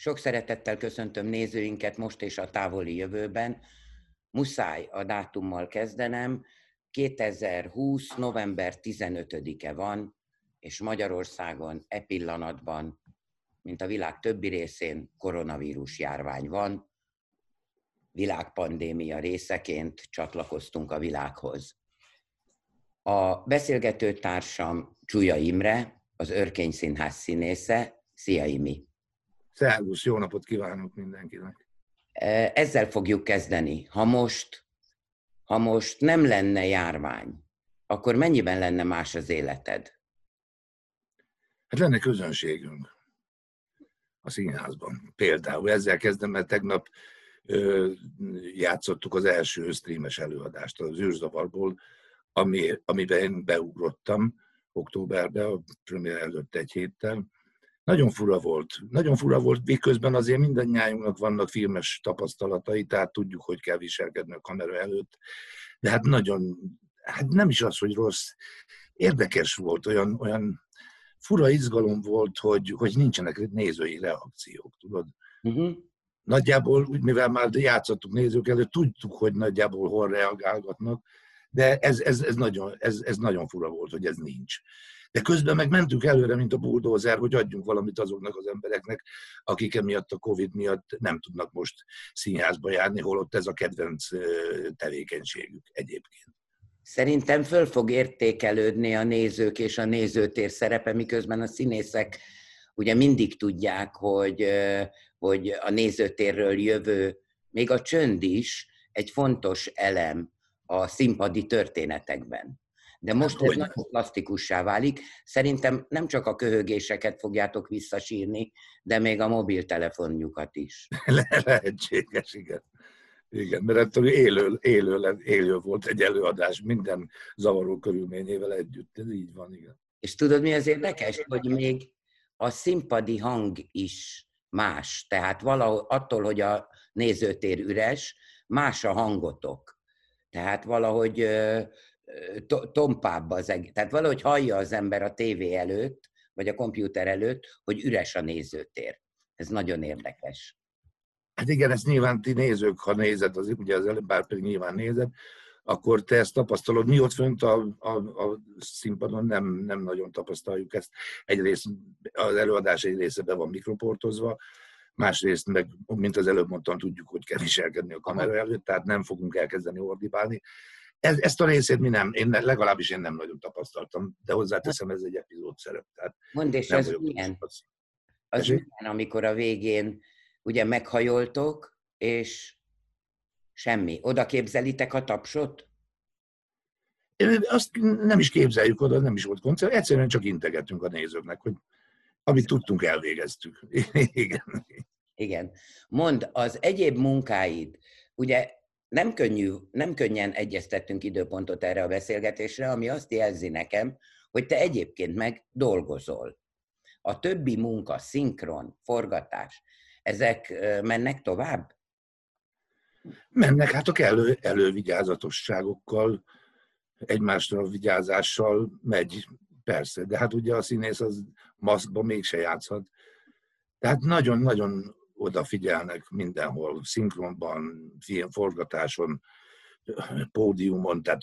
Sok szeretettel köszöntöm nézőinket most és a távoli jövőben. Muszáj a dátummal kezdenem. 2020. november 15-e van, és Magyarországon e pillanatban, mint a világ többi részén, koronavírus járvány van. Világpandémia részeként csatlakoztunk a világhoz. A beszélgető társam Csúlya Imre, az Örkény Színház színésze. Szia Imi! Szervusz, jó napot kívánok mindenkinek! Ezzel fogjuk kezdeni. Ha most, ha most nem lenne járvány, akkor mennyiben lenne más az életed? Hát lenne közönségünk a színházban. Például ezzel kezdem, mert tegnap ö, játszottuk az első streames előadást az űrzavarból, ami, amiben én beugrottam októberben, a premier előtt egy héttel, nagyon fura volt. Nagyon fura volt, miközben azért mindannyiájunknak vannak filmes tapasztalatai, tehát tudjuk, hogy kell viselkedni a kamera előtt. De hát nagyon, hát nem is az, hogy rossz, érdekes volt, olyan, olyan fura izgalom volt, hogy, hogy nincsenek nézői reakciók, tudod? Uh-huh. Nagyjából, mivel már játszottuk nézők előtt, tudtuk, hogy nagyjából hol reagálgatnak, de ez, ez, ez, nagyon, ez, ez nagyon fura volt, hogy ez nincs de közben meg mentünk előre, mint a bulldozer, hogy adjunk valamit azoknak az embereknek, akik emiatt a Covid miatt nem tudnak most színházba járni, holott ez a kedvenc tevékenységük egyébként. Szerintem föl fog értékelődni a nézők és a nézőtér szerepe, miközben a színészek ugye mindig tudják, hogy, hogy a nézőtérről jövő, még a csönd is egy fontos elem a színpadi történetekben. De most hát, ez nagyon plastikussá válik. Szerintem nem csak a köhögéseket fogjátok visszasírni, de még a mobiltelefonjukat is. Le- lehetséges, igen. Igen, mert ettől élő, élő, élő volt egy előadás minden zavaró körülményével együtt. Ez így van, igen. És tudod, mi az érdekes? Hogy még a színpadi hang is más. Tehát valahol attól, hogy a nézőtér üres, más a hangotok. Tehát valahogy tompább az egész. Tehát valahogy hallja az ember a tévé előtt, vagy a kompjúter előtt, hogy üres a nézőtér. Ez nagyon érdekes. Hát igen, ezt nyilván ti nézők, ha nézed, az ugye az előbb, bár pedig nyilván nézed, akkor te ezt tapasztalod. Mi ott fönt a, a, a színpadon nem, nem nagyon tapasztaljuk ezt. Egyrészt az előadás egy része be van mikroportozva, másrészt meg, mint az előbb mondtam, tudjuk, hogy kell viselkedni a kamera előtt, tehát nem fogunk elkezdeni ordibálni. Ez, ezt a részét mi nem, én legalábbis én nem nagyon tapasztaltam, de hozzáteszem, ez egy epizód szerep. Tehát Mondd, és ez milyen? Az, az milyen, amikor a végén ugye meghajoltok, és semmi. Oda képzelitek a tapsot? Azt nem is képzeljük oda, nem is volt koncert, egyszerűen csak integettünk a nézőknek, hogy amit tudtunk, elvégeztük. Igen. Igen. Mond, az egyéb munkáid, ugye nem, könnyű, nem könnyen egyeztettünk időpontot erre a beszélgetésre, ami azt jelzi nekem, hogy te egyébként meg dolgozol. A többi munka, szinkron, forgatás, ezek mennek tovább? Mennek, hát a kellő elővigyázatosságokkal, egymásra vigyázással megy, persze, de hát ugye a színész az maszkban mégse játszhat. Tehát nagyon-nagyon odafigyelnek mindenhol, szinkronban, filmforgatáson, pódiumon, tehát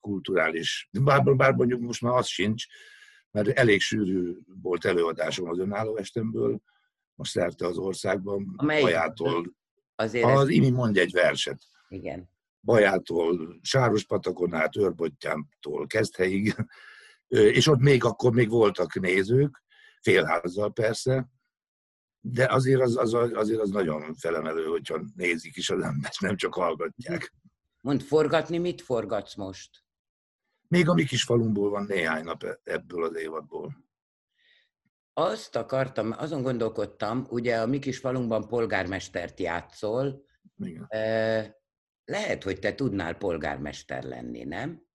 kulturális, bár, bár mondjuk most már az sincs, mert elég sűrű volt előadásom az önálló estemből, most szerte az országban, Amely Bajától, azért az ez... Imi mondja egy verset. Igen. Bajától, Sárospatakon át, Őrbottyámtól Kezdhelyig, és ott még akkor még voltak nézők, félházzal persze, de azért az, az, azért az nagyon felemelő, hogyha nézik is az embert, nem csak hallgatják. Mond, forgatni mit forgatsz most? Még a mi kis falumból van néhány nap ebből az évadból. Azt akartam, azon gondolkodtam, ugye a mi kis falunkban polgármestert játszol. Igen. Lehet, hogy te tudnál polgármester lenni, nem?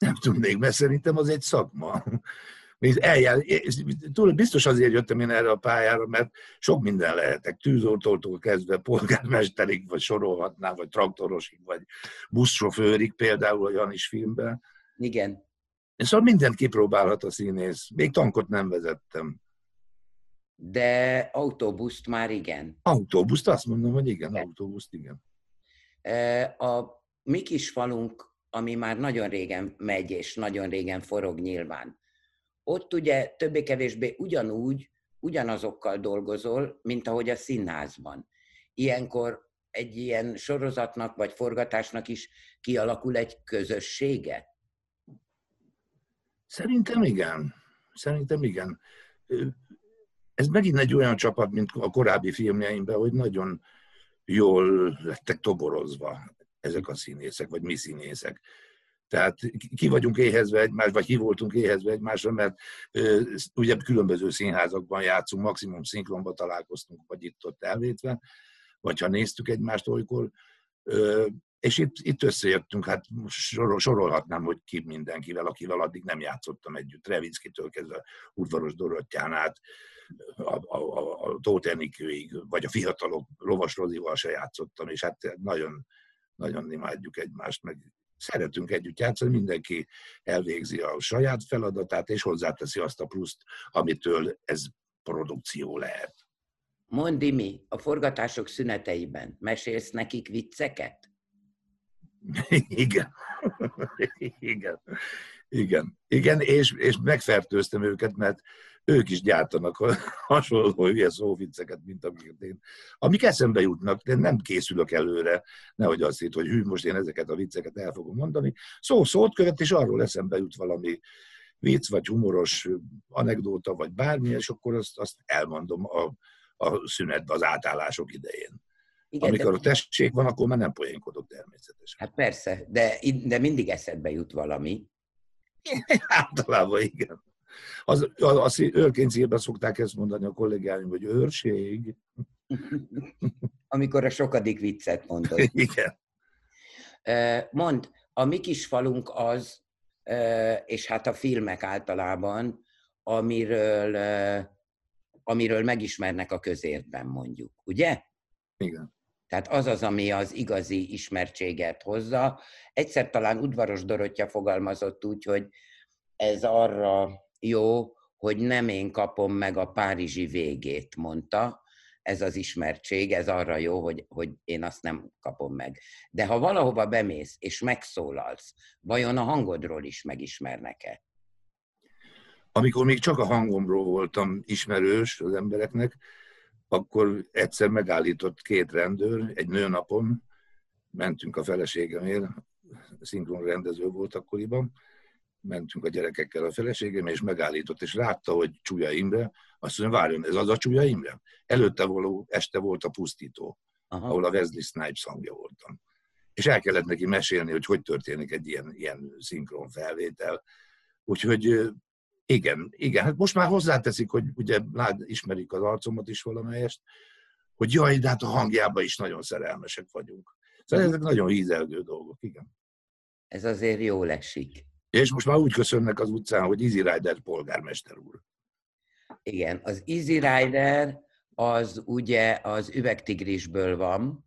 Nem tudnék, mert szerintem az egy szakma eljár, túl biztos azért jöttem én erre a pályára, mert sok minden lehetek, tűzoltótól kezdve polgármesterig, vagy sorolhatnám, vagy traktorosig, vagy buszsofőrig például a Janis filmben. Igen. Szóval mindent kipróbálhat a színész. Még tankot nem vezettem. De autóbuszt már igen. Autóbuszt, azt mondom, hogy igen, igen. autóbuszt, igen. A mi kis falunk, ami már nagyon régen megy, és nagyon régen forog nyilván, ott ugye többé-kevésbé ugyanúgy, ugyanazokkal dolgozol, mint ahogy a színházban. Ilyenkor egy ilyen sorozatnak vagy forgatásnak is kialakul egy közössége? Szerintem igen. Szerintem igen. Ez megint egy olyan csapat, mint a korábbi filmjeimben, hogy nagyon jól lettek toborozva ezek a színészek, vagy mi színészek. Tehát ki vagyunk éhezve egymás, vagy ki voltunk éhezve egymásra, mert ö, ugye különböző színházakban játszunk, maximum szinkronban találkoztunk, vagy itt-ott elvétve, vagy ha néztük egymást olykor, ö, és itt, itt összejöttünk, hát sorol, sorolhatnám, hogy ki mindenkivel, akivel addig nem játszottam együtt. Revickitől kezdve Udvaros Dorottyán át, a, a, a, a Tóth vagy a fiatalok Lovas Rozival se játszottam, és hát nagyon, nagyon imádjuk egymást, meg szeretünk együtt játszani, mindenki elvégzi a saját feladatát, és hozzáteszi azt a pluszt, amitől ez produkció lehet. Mondi mi, a forgatások szüneteiben mesélsz nekik vicceket? Igen. Igen. Igen. Igen, és, és megfertőztem őket, mert ők is gyártanak hasonló hülye szóvicceket, mint amiket én. Amik eszembe jutnak, de nem készülök előre, nehogy azt hitt, hogy hű, most én ezeket a vicceket el fogom mondani. Szó szót követ, és arról eszembe jut valami vicc, vagy humoros anekdóta, vagy bármi, és akkor azt, azt elmondom a, a szünetbe, az átállások idején. Igen, Amikor de... a testség van, akkor már nem poénkodok természetesen. Hát persze, de, de mindig eszedbe jut valami. Általában igen. Az, az, az őrkényszírben szokták ezt mondani a kollégáim, hogy őrség. Amikor a sokadik viccet mondod. Igen. Mond, a mi kis falunk az, és hát a filmek általában, amiről, amiről megismernek a közértben, mondjuk, ugye? Igen. Tehát az az, ami az igazi ismertséget hozza. Egyszer talán udvaros Dorottya fogalmazott úgy, hogy ez arra jó, hogy nem én kapom meg a párizsi végét, mondta. Ez az ismertség, ez arra jó, hogy, hogy én azt nem kapom meg. De ha valahova bemész és megszólalsz, vajon a hangodról is megismernek-e? Amikor még csak a hangomról voltam ismerős az embereknek, akkor egyszer megállított két rendőr egy nőnapon, mentünk a feleségemért, szinkron rendező volt akkoriban, mentünk a gyerekekkel a feleségem, és megállított, és látta, hogy Csúlya Imre, azt mondja, várjon, ez az a Csúlya Imre? Előtte való este volt a Pusztító, Aha. ahol a Wesley Snipes hangja voltam. És el kellett neki mesélni, hogy hogy történik egy ilyen, ilyen szinkron felvétel. Úgyhogy igen, igen, hát most már hozzáteszik, hogy ugye lát, ismerik az arcomat is valamelyest, hogy jaj, de hát a hangjában is nagyon szerelmesek vagyunk. Szóval ezek nagyon hízelgő dolgok, igen. Ez azért jó esik. És most már úgy köszönnek az utcán, hogy Easy Rider polgármester úr. Igen, az Easy Rider az ugye az üvegtigrisből van,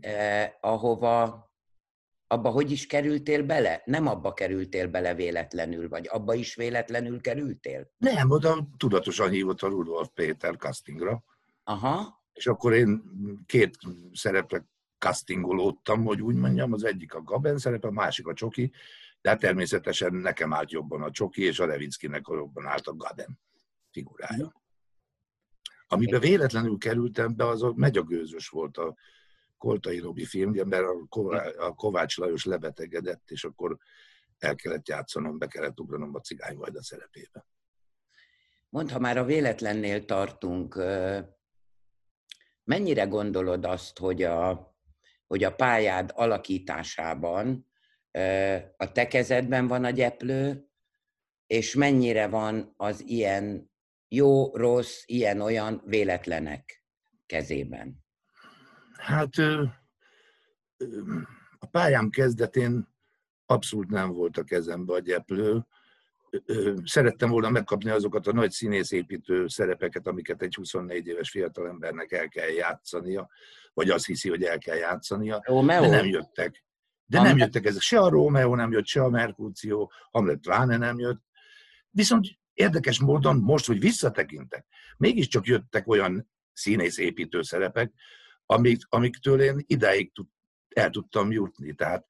eh, ahova abba hogy is kerültél bele? Nem abba kerültél bele véletlenül, vagy abba is véletlenül kerültél? Nem, oda tudatosan hívott a Rudolf Péter castingra. Aha. És akkor én két szerepre castingolódtam, hogy úgy mondjam, az egyik a Gaben szerepe, a másik a Csoki, de hát természetesen nekem állt jobban a Csoki, és a Levickinek jobban állt a Gaben figurája. Amiben véletlenül kerültem be, az a Megyagőzös volt a Koltai Robi filmje, mert a Kovács Lajos lebetegedett, és akkor el kellett játszanom, be kellett ugranom a cigány a szerepébe. Mondd, ha már a véletlennél tartunk, mennyire gondolod azt, hogy a, hogy a pályád alakításában a te kezedben van a gyeplő, és mennyire van az ilyen jó, rossz, ilyen-olyan véletlenek kezében? Hát a pályám kezdetén abszolút nem volt a kezembe a gyeplő. Szerettem volna megkapni azokat a nagy színészépítő szerepeket, amiket egy 24 éves fiatalembernek el kell játszania, vagy azt hiszi, hogy el kell játszania, Romeo. de nem jöttek. De nem jöttek ezek. Se a Rómeó nem jött, se a Merkúció, Hamlet pláne nem jött. Viszont érdekes módon most, hogy visszatekintek, mégiscsak jöttek olyan színészépítő szerepek, amik, amiktől én idáig tud, el tudtam jutni. Tehát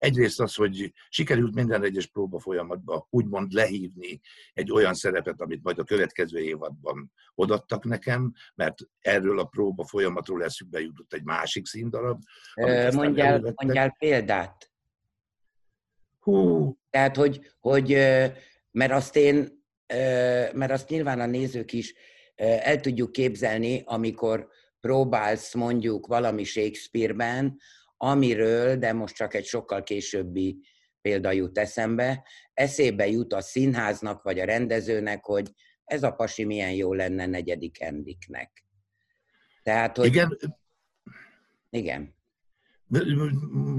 egyrészt az, hogy sikerült minden egyes próba folyamatban úgymond lehívni egy olyan szerepet, amit majd a következő évadban odattak nekem, mert erről a próba folyamatról eszükbe jutott egy másik színdarab. Mondjál, mondjál példát. Hú. Tehát, hogy, hogy mert azt én, mert azt nyilván a nézők is el tudjuk képzelni, amikor próbálsz mondjuk valami Shakespeare-ben, amiről, de most csak egy sokkal későbbi példa jut eszembe, eszébe jut a színháznak vagy a rendezőnek, hogy ez a pasi milyen jó lenne negyedik Henriknek. Tehát, hogy... Igen. Igen.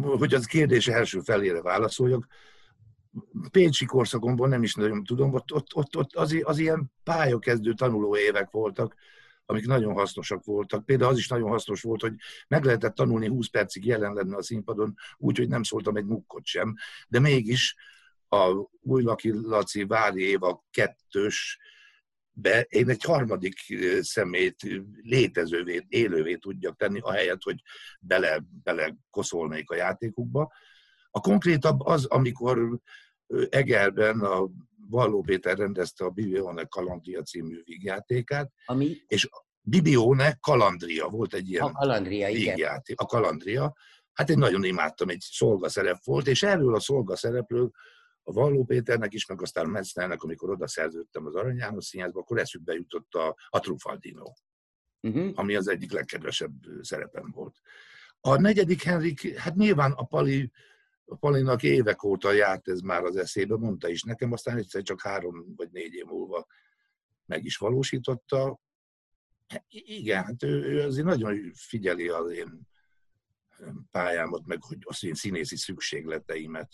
Hogy az kérdés első felére válaszoljak, Pécsi korszakomban nem is nagyon tudom, ott, ott, ott, ott az, az ilyen pályakezdő tanuló évek voltak, amik nagyon hasznosak voltak. Például az is nagyon hasznos volt, hogy meg lehetett tanulni 20 percig jelen lenni a színpadon, úgyhogy nem szóltam egy mukkot sem, de mégis a új Laki Laci Vári Éva kettős be én egy harmadik szemét létezővé, élővé tudjak tenni, ahelyett, hogy bele, bele koszolnék a játékukba. A konkrétabb az, amikor Egerben a Valló Péter rendezte a Bibione Kalandria című vígjátékát, Ami? és Bibione Kalandria volt egy ilyen a Kalandria, vígjáték. Igen. A Kalandria. Hát én nagyon imádtam, egy szolgaszerep volt, és erről a szolgaszerepről a Valló Péternek is, meg aztán Metznernek, amikor oda szerződtem az Arany János Színházba, akkor eszükbe jutott a, a Trufaldino, uh-huh. ami az egyik legkedvesebb szerepem volt. A negyedik Henrik, hát nyilván a Pali a Palinak évek óta járt ez már az eszébe, mondta is nekem, aztán egyszer csak három vagy négy év múlva meg is valósította. Igen, hát ő, ő azért nagyon figyeli az én pályámat, meg hogy az én színészi szükségleteimet.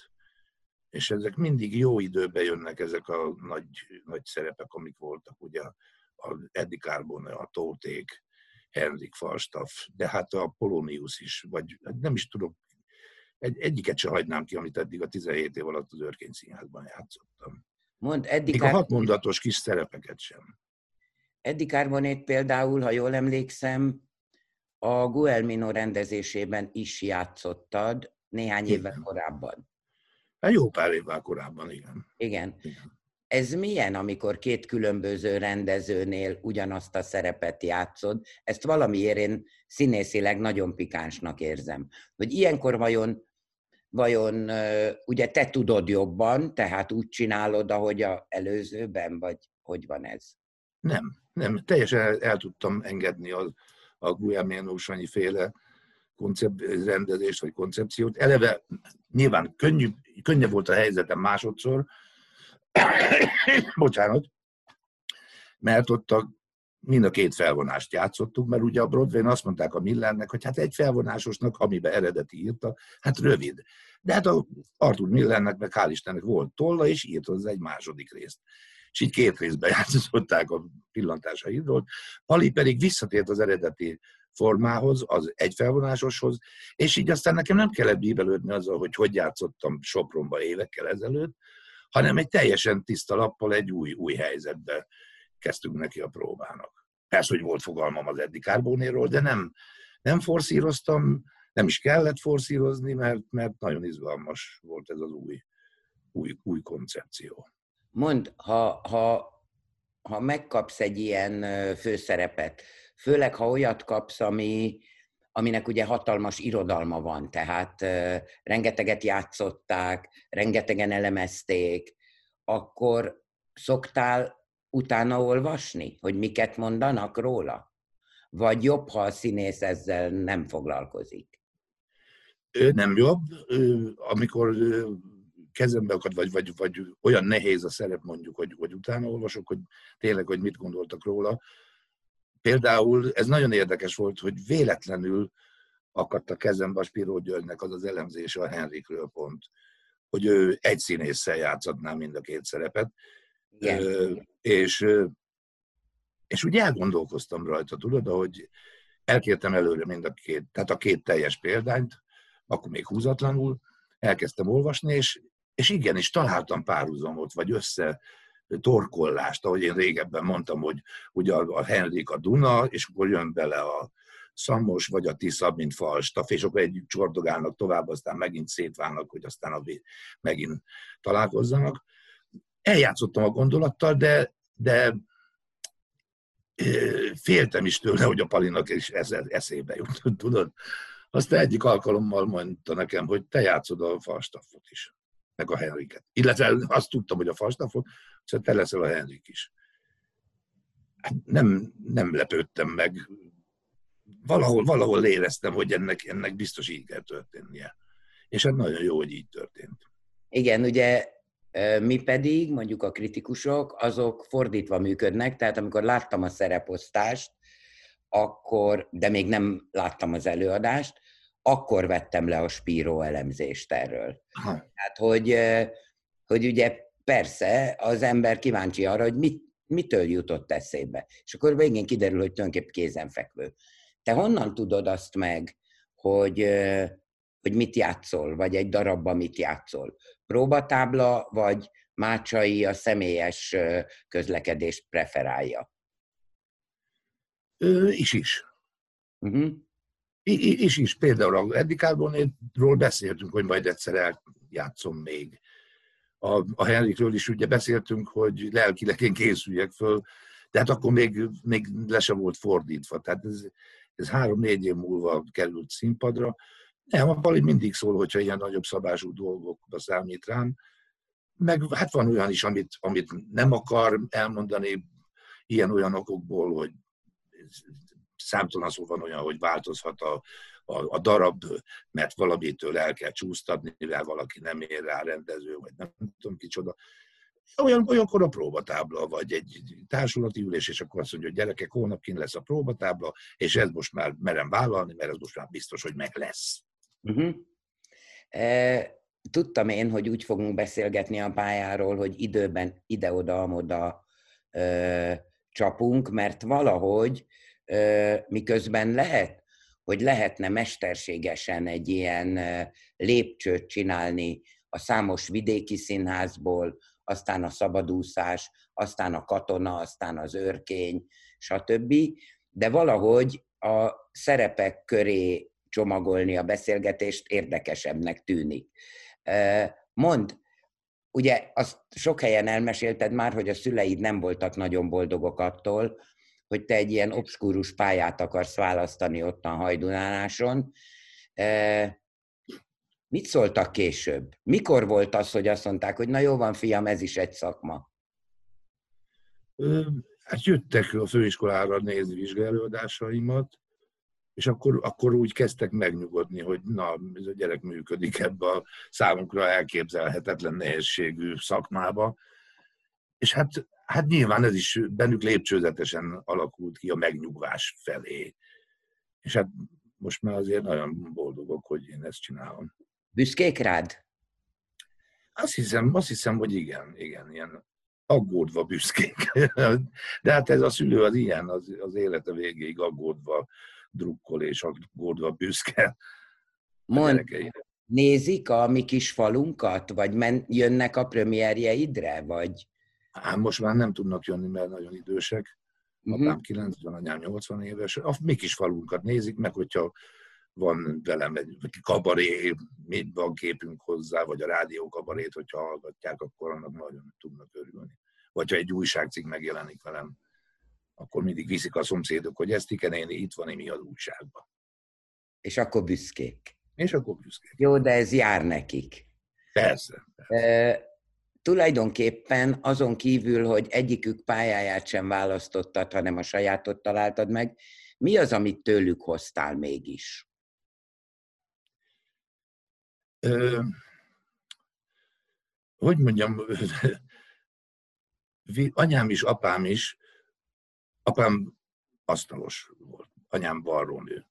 És ezek mindig jó időben jönnek, ezek a nagy, nagy szerepek, amik voltak, ugye a Eddie Carbone, a Tóték, Henrik Falstaff, de hát a Polonius is, vagy hát nem is tudok egy, egyiket se hagynám ki, amit eddig a 17 év alatt az Örkény Színházban játszottam. Mond, eddig Még a hatmondatos kis szerepeket sem. Eddie Carbonét például, ha jól emlékszem, a Guelmino rendezésében is játszottad néhány igen. évvel korábban. Hát jó pár évvel korábban, igen. Igen. igen. Ez milyen, amikor két különböző rendezőnél ugyanazt a szerepet játszod? Ezt valamiért én színészileg nagyon pikánsnak érzem. Hogy ilyenkor vajon vajon ugye te tudod jobban, tehát úgy csinálod, ahogy a előzőben, vagy hogy van ez? Nem, nem. Teljesen el, el tudtam engedni a, a Sanyi féle koncept, rendezést vagy koncepciót. Eleve nyilván könnyű, könnyebb volt a helyzetem másodszor, bocsánat, mert ott a mind a két felvonást játszottuk, mert ugye a broadway azt mondták a Millernek, hogy hát egy felvonásosnak, amiben eredeti írta, hát rövid. De hát a Arthur Millernek, meg hál' Istennek volt tolla, és írt hozzá egy második részt. És így két részben játszották a pillantásaidról. Ali pedig visszatért az eredeti formához, az egy felvonásoshoz, és így aztán nekem nem kellett bíbelődni azzal, hogy hogy játszottam Sopronba évekkel ezelőtt, hanem egy teljesen tiszta lappal egy új, új helyzetbe kezdtünk neki a próbának. Persze, hogy volt fogalmam az Eddie Carbónéról, de nem, nem forszíroztam, nem is kellett forszírozni, mert, mert nagyon izgalmas volt ez az új, új, új koncepció. Mond, ha, ha, ha megkapsz egy ilyen főszerepet, főleg ha olyat kapsz, ami, aminek ugye hatalmas irodalma van, tehát rengeteget játszották, rengetegen elemezték, akkor szoktál utána olvasni, hogy miket mondanak róla? Vagy jobb, ha a színész ezzel nem foglalkozik? Nem jobb, amikor kezembe akad, vagy, vagy, vagy olyan nehéz a szerep mondjuk, hogy, hogy utána olvasok, hogy tényleg, hogy mit gondoltak róla. Például ez nagyon érdekes volt, hogy véletlenül akadt a kezembe a Spiró Györgynek az az elemzése a Henrikről pont, hogy ő egy színésszel játszatná mind a két szerepet, igen. És, és úgy elgondolkoztam rajta, tudod, ahogy elkértem előre mind a két, tehát a két teljes példányt, akkor még húzatlanul, elkezdtem olvasni, és, és igenis találtam párhuzamot, vagy össze torkollást, ahogy én régebben mondtam, hogy ugye a Henrik a Duna, és akkor jön bele a Szamos vagy a Tisza, mint Falstaff, és akkor együtt csordogálnak tovább, aztán megint szétválnak, hogy aztán a megint találkozzanak. Eljátszottam a gondolattal, de, de féltem is tőle, hogy a Palinak is ez eszébe jut, tudod. Aztán egyik alkalommal mondta nekem, hogy te játszod a Falstaffot is, meg a Henriket. Illetve azt tudtam, hogy a Falstaffot, szóval te leszel a Henrik is. Hát nem, nem lepődtem meg. Valahol, valahol éreztem, hogy ennek, ennek biztos így kell történnie. És hát nagyon jó, hogy így történt. Igen, ugye mi pedig, mondjuk a kritikusok, azok fordítva működnek, tehát amikor láttam a szereposztást, akkor, de még nem láttam az előadást, akkor vettem le a Spíró elemzést erről. Ha. Tehát, hogy, hogy ugye persze az ember kíváncsi arra, hogy mit, mitől jutott eszébe. És akkor végén kiderül, hogy tulajdonképpen kézenfekvő. Te honnan tudod azt meg, hogy, hogy mit játszol, vagy egy darabban mit játszol? Próbatábla, vagy Mácsai a személyes közlekedést preferálja? Ö, is is. Uh-huh. I, is is. Például a Eddie Carbonate-ról beszéltünk, hogy majd egyszer eljátszom még. A, a Henrikről is ugye beszéltünk, hogy lelkileg én készüljek föl, de hát akkor még, még le sem volt fordítva. Tehát ez, ez három-négy év múlva került színpadra. Nem, a Pali mindig szól, hogyha ilyen nagyobb szabású dolgokba számít rám. Meg hát van olyan is, amit, amit nem akar elmondani ilyen-olyan okokból, hogy számtalan szó van olyan, hogy változhat a, a, a darab, mert valamitől el kell csúsztatni, mivel valaki nem ér rá rendező, vagy nem tudom kicsoda. Olyan, olyankor a próbatábla, vagy egy társulati ülés, és akkor azt mondja, hogy gyerekek, holnap kint lesz a próbatábla, és ez most már merem vállalni, mert ez most már biztos, hogy meg lesz. Uh-huh. Tudtam én, hogy úgy fogunk beszélgetni a pályáról, hogy időben ide-oda-amoda csapunk, mert valahogy miközben lehet, hogy lehetne mesterségesen egy ilyen lépcsőt csinálni a számos vidéki színházból, aztán a szabadúszás, aztán a katona, aztán az őrkény, stb. De valahogy a szerepek köré csomagolni a beszélgetést érdekesebbnek tűnik. Mond, ugye azt sok helyen elmesélted már, hogy a szüleid nem voltak nagyon boldogok attól, hogy te egy ilyen obskúrus pályát akarsz választani ott a hajdunáláson. Mit szóltak később? Mikor volt az, hogy azt mondták, hogy na jó van, fiam, ez is egy szakma? Hát jöttek a főiskolára nézni vizsgálódásaimat, és akkor, akkor úgy kezdtek megnyugodni, hogy na, ez a gyerek működik ebbe a számunkra elképzelhetetlen nehézségű szakmába. És hát, hát nyilván ez is bennük lépcsőzetesen alakult ki a megnyugvás felé. És hát most már azért nagyon boldogok, hogy én ezt csinálom. Büszkék rád? Azt hiszem, azt hiszem, hogy igen, igen, ilyen aggódva büszkék. De hát ez a szülő az ilyen, az, az élete végéig aggódva drukkol és aggódva büszke. Mond, nézik a mi kis falunkat, vagy men, jönnek a premierjeidre, vagy? Hát most már nem tudnak jönni, mert nagyon idősek. Uh-huh. Apám 90, anyám 80 éves. A mi kis falunkat nézik, meg hogyha van velem egy kabaré, mit van képünk hozzá, vagy a rádió kabarét, hogyha hallgatják, akkor annak nagyon tudnak örülni. Vagy ha egy újságcikk megjelenik velem, akkor mindig viszik a szomszédok, hogy ezt én itt van mi az újságban. És akkor büszkék. És akkor büszkék. Jó, de ez jár nekik. Persze. persze. E, tulajdonképpen azon kívül, hogy egyikük pályáját sem választottad, hanem a sajátot találtad meg, mi az, amit tőlük hoztál mégis? Ö, hogy mondjam, anyám is, apám is Apám asztalos volt, anyám balról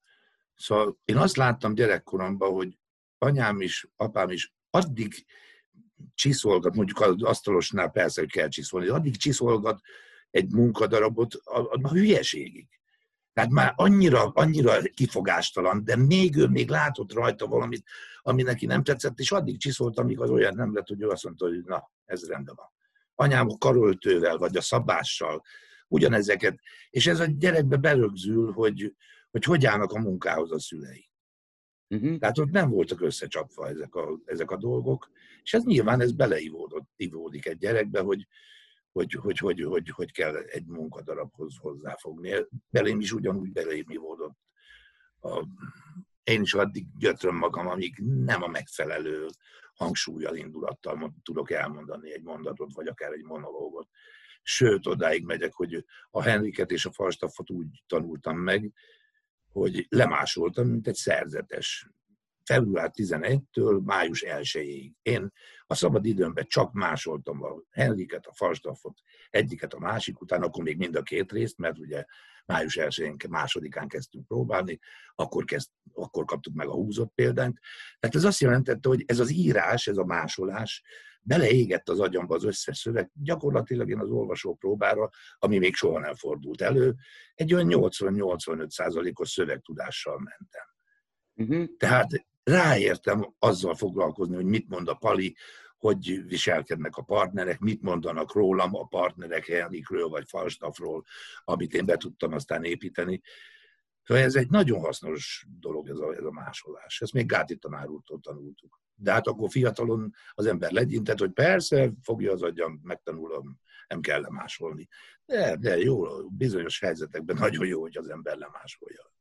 Szóval én azt láttam gyerekkoromban, hogy anyám is, apám is addig csiszolgat, mondjuk az asztalosnál persze, hogy kell csiszolni, addig csiszolgat egy munkadarabot a, a, a hülyeségig. Tehát már annyira, annyira kifogástalan, de még ő még látott rajta valamit, ami neki nem tetszett, és addig csiszolt, amíg az olyan nem lett, hogy ő azt mondta, hogy na, ez rendben van. anyám a karöltővel, vagy a szabással, ugyanezeket, és ez a gyerekbe berögzül, hogy hogy, hogy állnak a munkához a szülei. Uh-huh. Tehát ott nem voltak összecsapva ezek a, ezek a dolgok, és ez nyilván ez beleivódik egy gyerekbe, hogy, hogy, hogy, hogy, hogy, hogy kell egy munkadarabhoz hozzáfogni. Belém is ugyanúgy belém ivódott. A, én is addig gyötröm magam, amíg nem a megfelelő hangsúlyjal, indulattal tudok elmondani egy mondatot, vagy akár egy monológot. Sőt, odáig megyek, hogy a Henriket és a Falstaffot úgy tanultam meg, hogy lemásoltam, mint egy szerzetes. Február 11-től május 1-ig. Én a szabad időmben csak másoltam a Henriket, a Falstaffot, egyiket a másik után, akkor még mind a két részt, mert ugye május 1-én, másodikán kezdtünk próbálni, akkor, kezd, akkor kaptuk meg a húzott példányt. Tehát ez azt jelentette, hogy ez az írás, ez a másolás beleégett az agyamba az összes szöveg. Gyakorlatilag én az olvasó próbára, ami még soha nem fordult elő, egy olyan 80-85 százalékos szövegtudással mentem. Uh-huh. Tehát ráértem azzal foglalkozni, hogy mit mond a Pali, hogy viselkednek a partnerek, mit mondanak rólam a partnerek Henrikről vagy Falstaffról, amit én be tudtam aztán építeni. Szóval ez egy nagyon hasznos dolog ez a, ez a másolás. Ezt még Gáti tanár úrtól tanultuk. De hát akkor fiatalon az ember legyintett, hogy persze, fogja az agyam, megtanulom, nem kell lemásolni. De, de jó, bizonyos helyzetekben nagyon jó, hogy az ember lemásolja.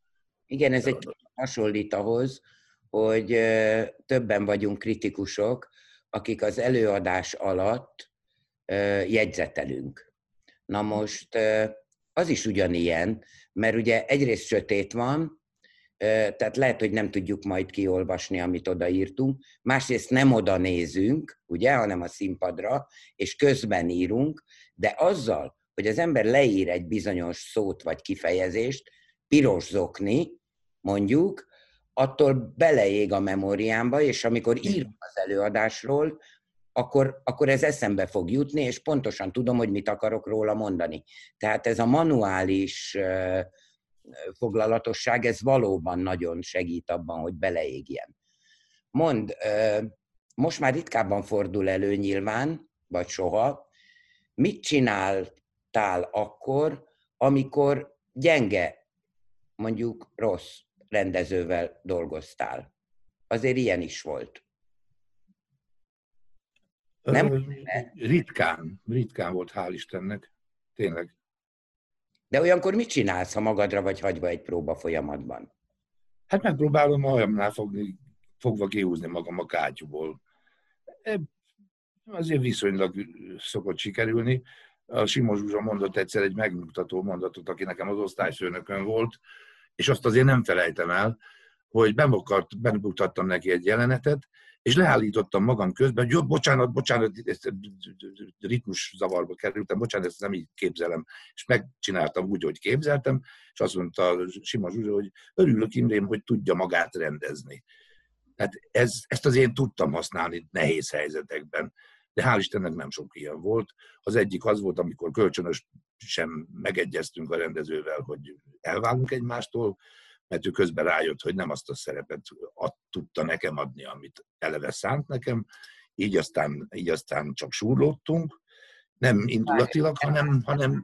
Igen, ez egy hasonlít ahhoz, hogy többen vagyunk kritikusok, akik az előadás alatt jegyzetelünk. Na most az is ugyanilyen, mert ugye egyrészt sötét van, tehát lehet, hogy nem tudjuk majd kiolvasni, amit odaírtunk, másrészt nem oda nézünk, ugye, hanem a színpadra, és közben írunk, de azzal, hogy az ember leír egy bizonyos szót vagy kifejezést, piros zokni, mondjuk, attól beleég a memóriámba, és amikor írok az előadásról, akkor, akkor ez eszembe fog jutni, és pontosan tudom, hogy mit akarok róla mondani. Tehát ez a manuális foglalatosság, ez valóban nagyon segít abban, hogy beleégjen. Mond, most már ritkábban fordul elő nyilván, vagy soha, mit csináltál akkor, amikor gyenge, mondjuk rossz rendezővel dolgoztál? Azért ilyen is volt. Nem? Ritkán, ritkán volt, hál' Istennek. Tényleg. De olyankor mit csinálsz, ha magadra vagy hagyva egy próba folyamatban? Hát megpróbálom a hajamnál fogni, fogva kihúzni magam a kátyúból. Azért viszonylag szokott sikerülni. A Simos Zsuzsa mondott egyszer egy megmutató mondatot, aki nekem az osztályfőnökön volt, és azt azért nem felejtem el, hogy bemutattam neki egy jelenetet, és leállítottam magam közben, hogy jó, bocsánat, bocsánat, ritmus zavarba kerültem, bocsánat, ezt nem így képzelem. És megcsináltam úgy, hogy képzeltem, és azt mondta Sima Zsuzsa, hogy örülök Imrém, hogy tudja magát rendezni. Tehát ez, ezt az én tudtam használni nehéz helyzetekben, de hál' Istennek nem sok ilyen volt. Az egyik az volt, amikor kölcsönös sem megegyeztünk a rendezővel, hogy elválunk egymástól, mert ő közben rájött, hogy nem azt a szerepet ad, tudta nekem adni, amit eleve szánt nekem, így aztán, így aztán csak súrlódtunk, nem indulatilag, hanem, hanem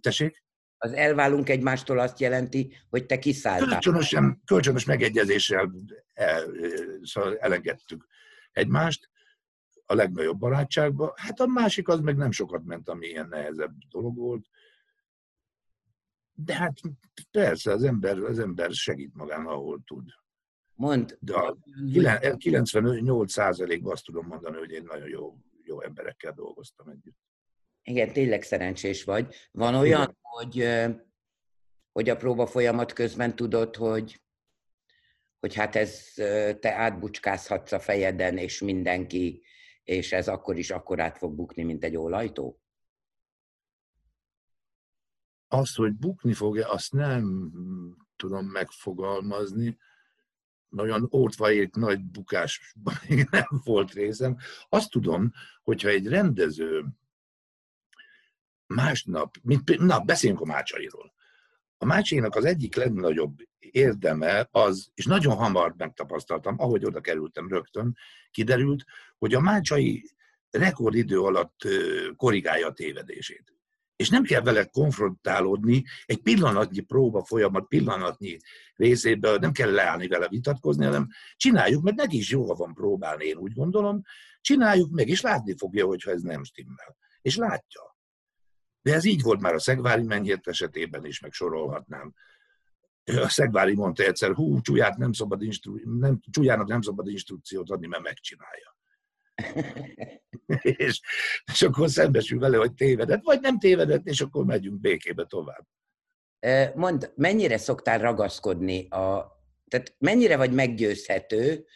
tessék? Az elválunk egymástól azt jelenti, hogy te kiszálltál. Kölcsönösen, kölcsönös megegyezéssel el, szóval elengedtük egymást a legnagyobb barátságba. Hát a másik az meg nem sokat ment, ami ilyen nehezebb dolog volt. De hát persze, az ember, az ember segít magán, ahol tud. Mond. De a 98 százalékban azt tudom mondani, hogy én nagyon jó, jó emberekkel dolgoztam együtt. Igen, tényleg szerencsés vagy. Van olyan, Igen. hogy, hogy a próba folyamat közben tudod, hogy, hogy hát ez te átbucskázhatsz a fejeden, és mindenki, és ez akkor is akkor át fog bukni, mint egy ólajtó? Azt, hogy bukni fog-e, azt nem tudom megfogalmazni. Nagyon ótva ért nagy bukásban még nem volt részem. Azt tudom, hogyha egy rendező másnap, mint, na, beszéljünk a Mácsairól. A Mácsainak az egyik legnagyobb érdeme az, és nagyon hamar megtapasztaltam, ahogy oda kerültem rögtön, kiderült, hogy a Mácsai rekordidő alatt korrigálja a tévedését. És nem kell vele konfrontálódni, egy pillanatnyi próba folyamat, pillanatnyi részében nem kell leállni vele vitatkozni, hanem csináljuk, mert neki is jó, van próbálni, én úgy gondolom, csináljuk meg, és látni fogja, hogyha ez nem stimmel. És látja. De ez így volt már a Szegvári mennyért esetében is, meg sorolhatnám. A Szegvári mondta egyszer, hú, csúlyát nem szabad instru- nem, csúlyának nem szabad instrukciót adni, mert megcsinálja. és, és akkor szembesül vele, hogy tévedett, vagy nem tévedett, és akkor megyünk békébe tovább. Mond, mennyire szoktál ragaszkodni a, tehát mennyire vagy meggyőzhető,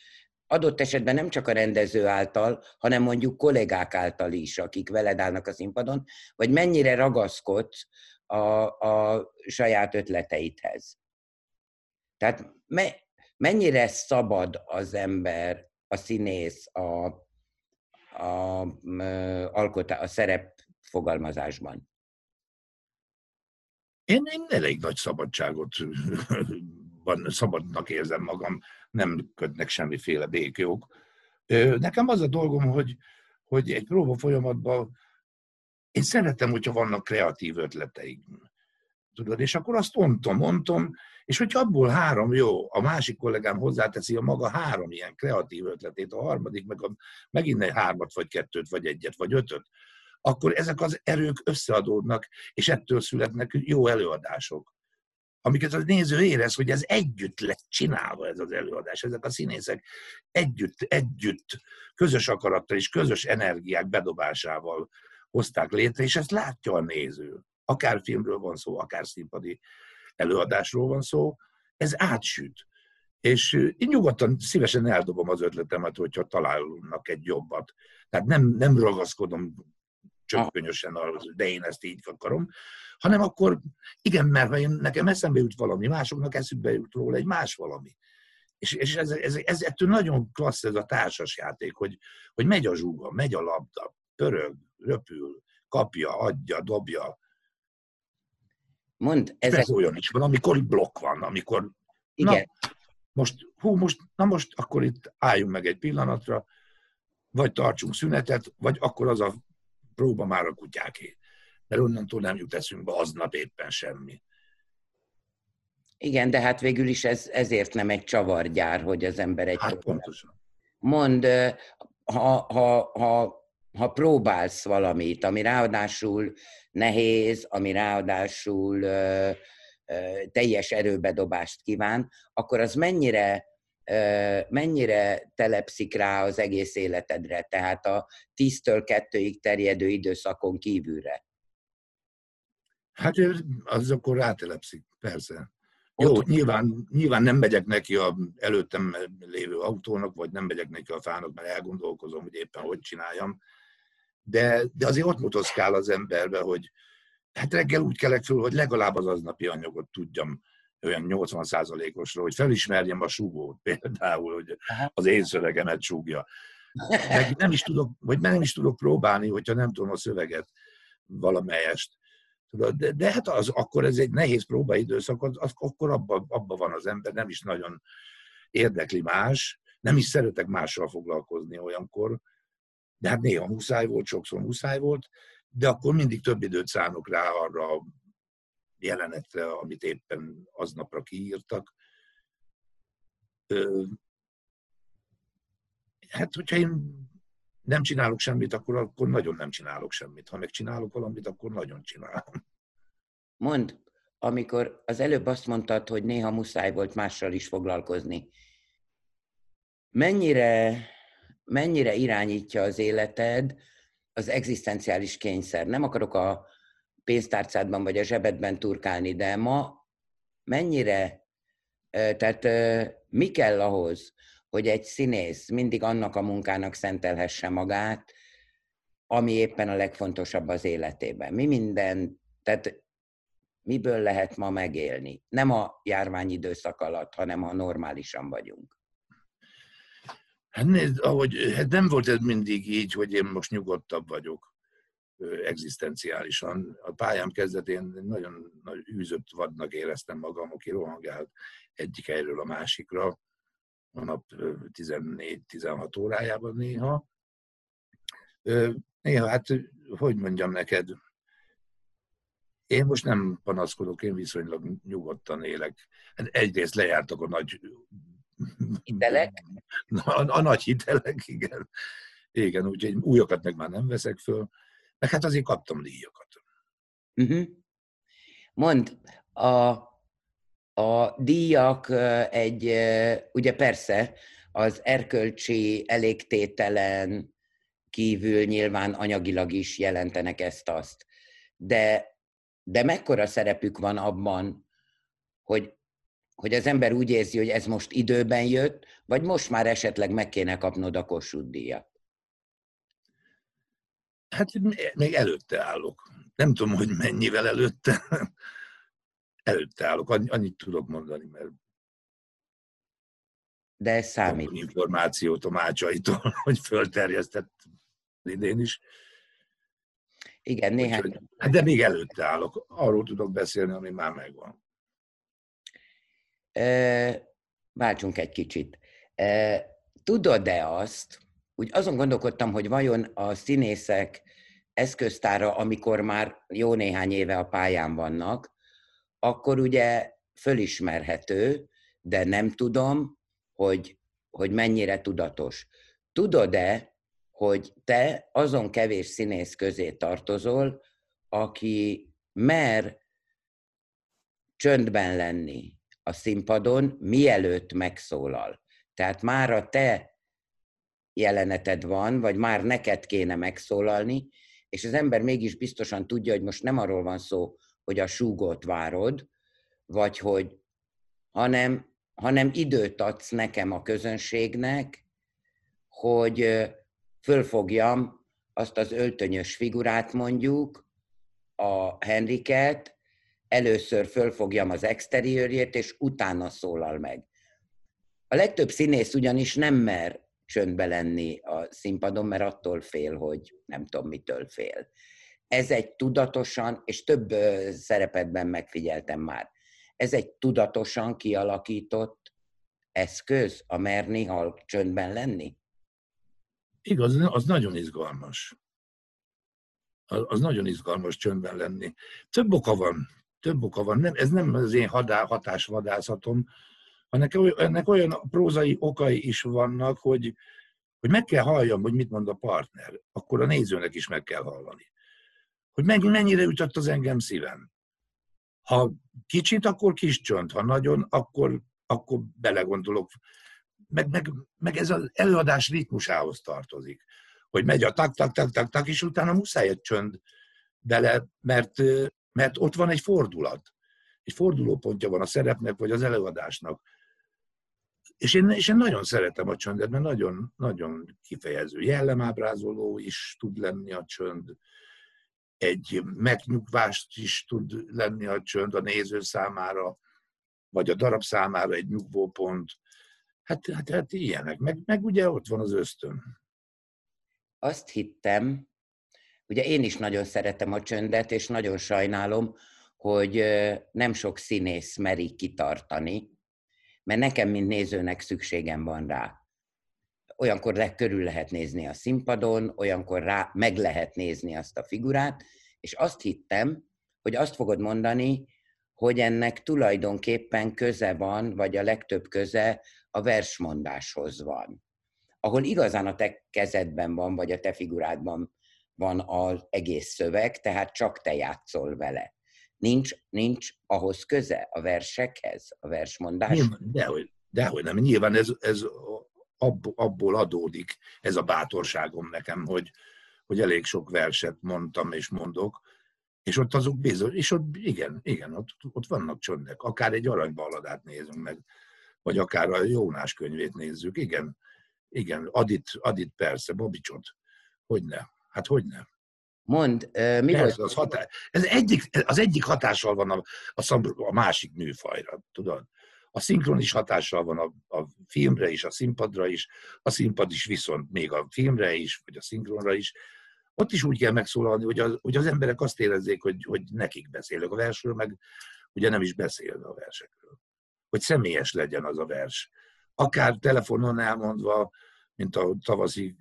adott esetben nem csak a rendező által, hanem mondjuk kollégák által is, akik veled állnak a színpadon, vagy mennyire ragaszkodsz a, a saját ötleteidhez. Tehát me, mennyire szabad az ember, a színész, a, a, a, a szerep fogalmazásban? Én, én elég nagy szabadságot van, szabadnak érzem magam, nem kötnek semmiféle békjók. Nekem az a dolgom, hogy, hogy egy próba folyamatban én szeretem, hogyha vannak kreatív ötleteim. Tudod, és akkor azt ontom, ontom, és hogyha abból három jó, a másik kollégám hozzáteszi a maga három ilyen kreatív ötletét, a harmadik meg a, megint egy hármat, vagy kettőt, vagy egyet, vagy ötöt, akkor ezek az erők összeadódnak, és ettől születnek jó előadások amiket a néző érez, hogy ez együtt lett csinálva ez az előadás. Ezek a színészek együtt, együtt, közös akarattal és közös energiák bedobásával hozták létre, és ezt látja a néző. Akár filmről van szó, akár színpadi előadásról van szó, ez átsüt. És én nyugodtan, szívesen eldobom az ötletemet, hogyha találnak egy jobbat. Tehát nem, nem ragaszkodom csöpkönyösen arra, de én ezt így akarom, hanem akkor igen, mert ha én, nekem eszembe jut valami, másoknak eszükbe jut róla egy más valami. És, és ez, ez, ez, ettől nagyon klassz ez a társas játék, hogy, hogy megy a zsuga, megy a labda, pörög, röpül, kapja, adja, dobja. Mond, ezek... Ez olyan is van, amikor blokk van, amikor igen. Na, most, hú, most, na most akkor itt álljunk meg egy pillanatra, vagy tartsunk szünetet, vagy akkor az a próba már a kutyáké mert onnantól nem jut eszünkbe aznap éppen semmi. Igen, de hát végül is ez, ezért nem egy csavargyár, hogy az ember egy... Hát pontosan. Mond, ha, ha, ha, ha próbálsz valamit, ami ráadásul nehéz, ami ráadásul ö, ö, teljes erőbedobást kíván, akkor az mennyire ö, mennyire telepszik rá az egész életedre, tehát a 10-től 2-ig terjedő időszakon kívülre? Hát az akkor rátelepszik, persze. Jó, nyilván, nyilván nem megyek neki a előttem lévő autónak, vagy nem megyek neki a fának, mert elgondolkozom, hogy éppen hogy csináljam. De, de azért ott motoszkál az emberbe, hogy hát reggel úgy kelek föl, hogy legalább az aznapi anyagot tudjam olyan 80%-osra, hogy felismerjem a súgót például, hogy az én szövegemet súgja. Meg nem is tudok, vagy nem is tudok próbálni, hogyha nem tudom a szöveget valamelyest Tudod, de, de hát az, akkor ez egy nehéz próbaidőszak, az, az, akkor abban abba van az ember, nem is nagyon érdekli más, nem is szeretek mással foglalkozni olyankor, de hát néha muszáj volt, sokszor muszáj volt, de akkor mindig több időt szánok rá arra a jelenetre, amit éppen aznapra kiírtak. Hát, hogyha én nem csinálok semmit, akkor, akkor nagyon nem csinálok semmit. Ha meg csinálok valamit, akkor nagyon csinálom. Mond, amikor az előbb azt mondtad, hogy néha muszáj volt mással is foglalkozni, mennyire, mennyire irányítja az életed az egzisztenciális kényszer? Nem akarok a pénztárcádban vagy a zsebedben turkálni, de ma mennyire, tehát mi kell ahhoz, hogy egy színész mindig annak a munkának szentelhesse magát, ami éppen a legfontosabb az életében. Mi minden, tehát miből lehet ma megélni? Nem a járvány időszak alatt, hanem ha normálisan vagyunk. Hát, nézd, ahogy, hát nem volt ez mindig így, hogy én most nyugodtabb vagyok egzisztenciálisan. A pályám kezdetén nagyon nagy űzött vadnak éreztem magam, aki rohangált egyik helyről a másikra a nap 14-16 órájában néha. Néha, hát, hogy mondjam neked, én most nem panaszkodok, én viszonylag nyugodtan élek. Hát egyrészt lejártak a nagy... Hitelek? A, a nagy hitelek, igen. Igen, úgyhogy újakat meg már nem veszek föl. Meg hát azért kaptam díjakat. Uh-huh. Mond, a, a díjak egy, ugye persze, az erkölcsi elégtételen kívül nyilván anyagilag is jelentenek ezt-azt. De, de mekkora szerepük van abban, hogy, hogy az ember úgy érzi, hogy ez most időben jött, vagy most már esetleg meg kéne kapnod a Kossuth díjat? Hát még előtte állok. Nem tudom, hogy mennyivel előtte. előtte állok, annyit tudok mondani, mert de ez számít. információt a mácsaitól, hogy fölterjesztett idén is. Igen, néhány. Hát de még előtte állok. Arról tudok beszélni, ami már megvan. Váltsunk egy kicsit. Tudod-e azt, úgy azon gondolkodtam, hogy vajon a színészek eszköztára, amikor már jó néhány éve a pályán vannak, akkor ugye fölismerhető, de nem tudom, hogy, hogy mennyire tudatos. Tudod-e, hogy te azon kevés színész közé tartozol, aki mer csöndben lenni a színpadon, mielőtt megszólal. Tehát már a te jeleneted van, vagy már neked kéne megszólalni, és az ember mégis biztosan tudja, hogy most nem arról van szó, hogy a súgót várod, vagy hogy, hanem, hanem időt adsz nekem a közönségnek, hogy fölfogjam azt az öltönyös figurát mondjuk, a Henriket, először fölfogjam az exteriőrjét, és utána szólal meg. A legtöbb színész ugyanis nem mer csöndbe lenni a színpadon, mert attól fél, hogy nem tudom, mitől fél. Ez egy tudatosan, és több szerepetben megfigyeltem már, ez egy tudatosan kialakított eszköz, a merni halk csöndben lenni? Igaz, az nagyon izgalmas. Az, nagyon izgalmas csöndben lenni. Több oka van. Több oka van. Nem, ez nem az én hadá, hatásvadászatom, hanem ennek olyan prózai okai is vannak, hogy, hogy meg kell halljam, hogy mit mond a partner. Akkor a nézőnek is meg kell hallani. Hogy mennyire ütött az engem szívem. Ha kicsit, akkor kis csönd, ha nagyon, akkor, akkor belegondolok. Meg, meg, meg ez az előadás ritmusához tartozik. Hogy megy a tak, tak, tak, tak, tak, és utána muszáj egy csönd bele, mert, mert ott van egy fordulat. Egy fordulópontja van a szerepnek, vagy az előadásnak. És én, és én nagyon szeretem a csöndet, mert nagyon, nagyon kifejező jellemábrázoló is tud lenni a csönd egy megnyugvást is tud lenni a csönd a néző számára, vagy a darab számára egy nyugvópont. Hát, hát, hát ilyenek. Meg, meg ugye ott van az ösztön. Azt hittem, ugye én is nagyon szeretem a csöndet, és nagyon sajnálom, hogy nem sok színész meri kitartani, mert nekem, mint nézőnek szükségem van rá olyankor le, körül lehet nézni a színpadon, olyankor rá, meg lehet nézni azt a figurát, és azt hittem, hogy azt fogod mondani, hogy ennek tulajdonképpen köze van, vagy a legtöbb köze a versmondáshoz van. Ahol igazán a te kezedben van, vagy a te figurádban van az egész szöveg, tehát csak te játszol vele. Nincs, nincs ahhoz köze a versekhez, a versmondás? dehogy, dehogy nem. Nyilván ez, ez abból adódik ez a bátorságom nekem, hogy, hogy elég sok verset mondtam és mondok, és ott azok bizony, és ott igen, igen, ott, ott vannak csöndek. Akár egy aranybaladát nézünk meg, vagy akár a Jónás könyvét nézzük, igen, igen, Adit, Adit persze, Babicsot, hogy ne, hát hogy ne. Mond, mi Persze? Az, hatás, ez egyik, az egyik hatással van a, a, a másik műfajra, tudod? A szinkron is hatással van a, a filmre is, a színpadra is, a színpad is viszont még a filmre is, vagy a szinkronra is. Ott is úgy kell megszólalni, hogy az, hogy az emberek azt érezzék, hogy, hogy nekik beszélek a versről, meg ugye nem is beszél a versekről. Hogy személyes legyen az a vers. Akár telefonon elmondva, mint a tavaszi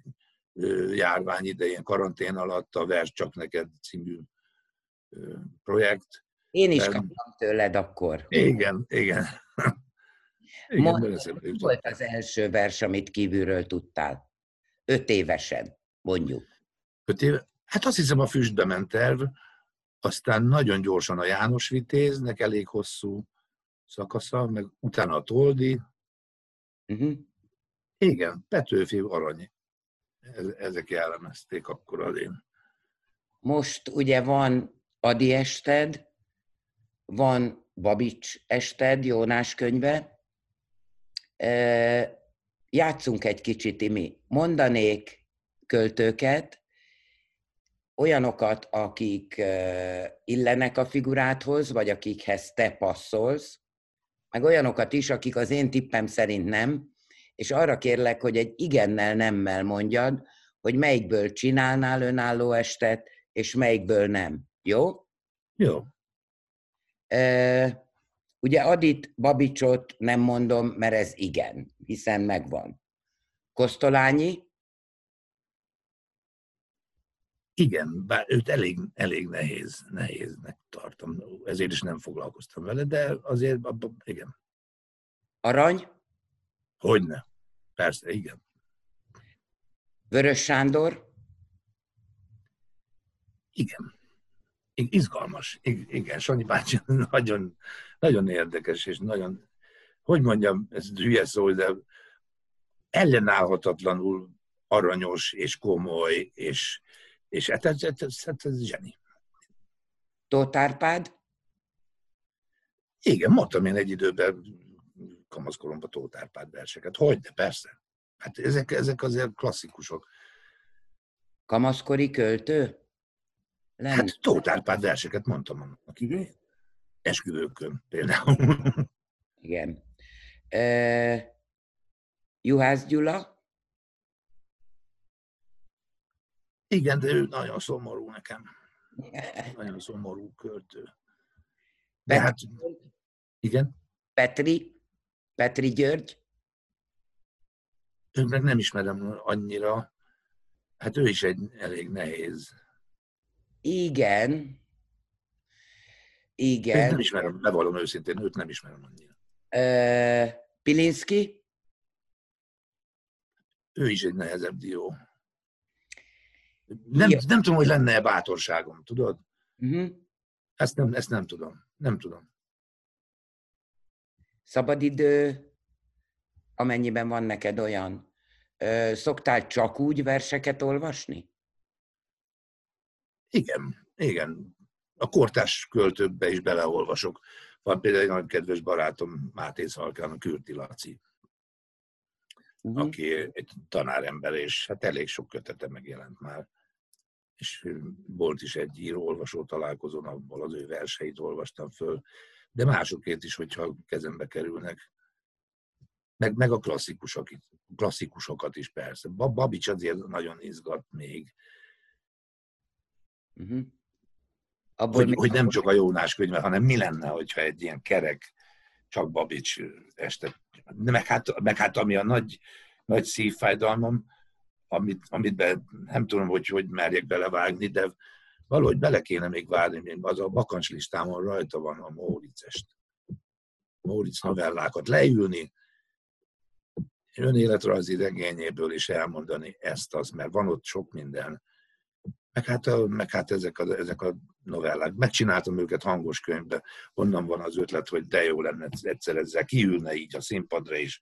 járvány idején, karantén alatt a Vers csak neked című projekt. Én is kaptam tőled akkor. Igen, igen. igen Mondd, mi volt az első vers, amit kívülről tudtál? Öt évesen, mondjuk. Öt éve? Hát azt hiszem a füstbe ment terv, aztán nagyon gyorsan a János Vitéznek elég hosszú szakasza, meg utána a Toldi. Uh-huh. Igen, Petőfi Arany. Ezek jellemezték akkor az én. Most ugye van Adi ested, van Babics ested, Jónás könyve. Játszunk egy kicsit, Imi. Mondanék költőket, olyanokat, akik illenek a figuráthoz, vagy akikhez te passzolsz, meg olyanokat is, akik az én tippem szerint nem, és arra kérlek, hogy egy igennel, nemmel mondjad, hogy melyikből csinálnál önálló estet, és melyikből nem. Jó? Jó. E, ugye Adit, Babicsot nem mondom, mert ez igen, hiszen megvan. Kosztolányi? Igen, bár őt elég, elég nehéz, nehéznek tartom, ezért is nem foglalkoztam vele, de azért igen. Arany? Hogyne. Persze, igen. Vörös Sándor? Igen. Izgalmas. Igen, Sanyi bácsi nagyon, nagyon érdekes, és nagyon, hogy mondjam, ez hülye szó, de ellenállhatatlanul aranyos, és komoly, és, és hát ez, ez, ez, ez, ez zseni. Tóth Árpád? Igen, mondtam én egy időben kamaszkoromban Tóth Árpád verseket. Hogy, de persze. Hát ezek, ezek azért klasszikusok. Kamaszkori költő? Nem. Hát Tóth Árpád verseket mondtam annak. Esküvőkön például. Igen. E, Juhász Gyula? Igen, de ő nagyon szomorú nekem. Nagyon szomorú költő. De hát, igen. Petri? Petri György? Őt meg nem ismerem annyira. Hát ő is egy elég nehéz. Igen. Igen. Őt nem ismerem, bevallom őszintén, őt nem ismerem annyira. Uh, Pilinszki? Ő is egy nehezebb dió. Nem, nem tudom, hogy lenne-e bátorságom, tudod? Uh-huh. Ezt, nem, ezt nem tudom. Nem tudom. Szabadidő, amennyiben van neked olyan, szoktál csak úgy verseket olvasni? Igen, igen. A kortás költőkbe is beleolvasok. Van például egy nagyon kedves barátom, Máté Szalkán, a Kürti Laci, uh-huh. aki egy tanárember, és hát elég sok kötete megjelent már. És volt is egy író-olvasó találkozón, abból az ő verseit olvastam föl, de másokét is, hogyha kezembe kerülnek. Meg, meg a klasszikusok, klasszikusokat is persze. Babics azért nagyon izgat még. Uh-huh. Abból hogy, hogy nem csak a Jónás könyve, hanem mi lenne, hogyha egy ilyen kerek, csak Babics este. Meg hát, meg hát ami a nagy, nagy szívfájdalmam, amit, amit be, nem tudom, hogy hogy merjek belevágni, de valahogy bele kéne még várni, még az a bakancs listámon rajta van a Móricest. Móric novellákat leülni, önéletrajzi regényéből is elmondani ezt, az, mert van ott sok minden. Meg hát, a, meg hát ezek, a, ezek a novellák. Megcsináltam őket hangos könyvbe, onnan van az ötlet, hogy de jó lenne egyszer ezzel kiülne így a színpadra is,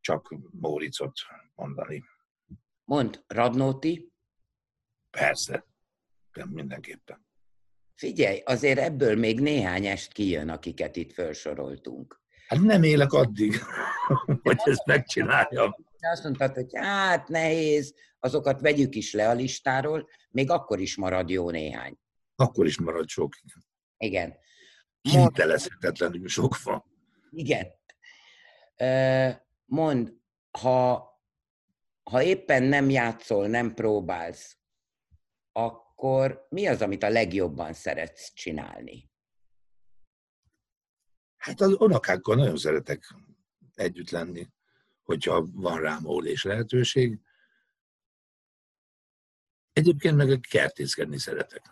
csak Móricot mondani. Mond, Radnóti? Persze, mindenképpen. Figyelj, azért ebből még néhány est kijön, akiket itt felsoroltunk. Hát nem élek addig, hogy ezt megcsináljam. Azt mondtad, hogy hát nehéz, azokat vegyük is le a listáról, még akkor is marad jó néhány. Akkor is marad sok. Igen. Kivitelezhetetlenül sok van. Igen. Mond, ha, ha éppen nem játszol, nem próbálsz, akkor mi az, amit a legjobban szeretsz csinálni? Hát az unokákkal nagyon szeretek együtt lenni, hogyha van rám és lehetőség. Egyébként meg kertészkedni szeretek.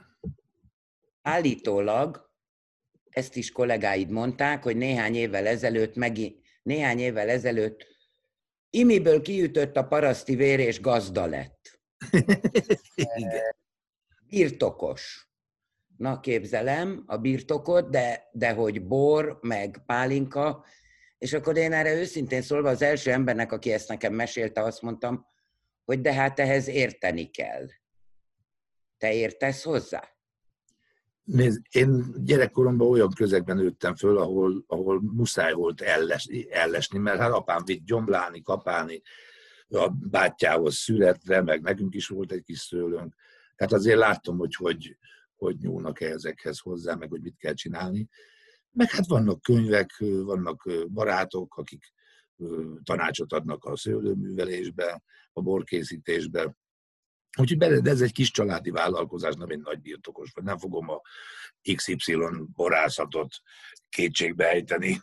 Állítólag, ezt is kollégáid mondták, hogy néhány évvel ezelőtt, megint, néhány évvel ezelőtt imiből kiütött a paraszti vér és gazda lett. Igen. Birtokos. Na képzelem a birtokot, de, de hogy bor, meg pálinka, és akkor én erre őszintén szólva az első embernek, aki ezt nekem mesélte, azt mondtam, hogy de hát ehhez érteni kell. Te értesz hozzá? Nézd, én gyerekkoromban olyan közegben nőttem föl, ahol, ahol muszáj volt ellesni, ellesni, mert hát apám vitt gyomlálni, kapálni, a bátyához születre, meg nekünk is volt egy kis szőlőnk. Tehát azért láttam, hogy hogy, hogy nyúlnak -e ezekhez hozzá, meg hogy mit kell csinálni. Meg hát vannak könyvek, vannak barátok, akik tanácsot adnak a szőlőművelésbe, a borkészítésbe. Úgyhogy de ez egy kis családi vállalkozás, nem egy nagy birtokos, vagy nem fogom a XY borászatot kétségbe ejteni.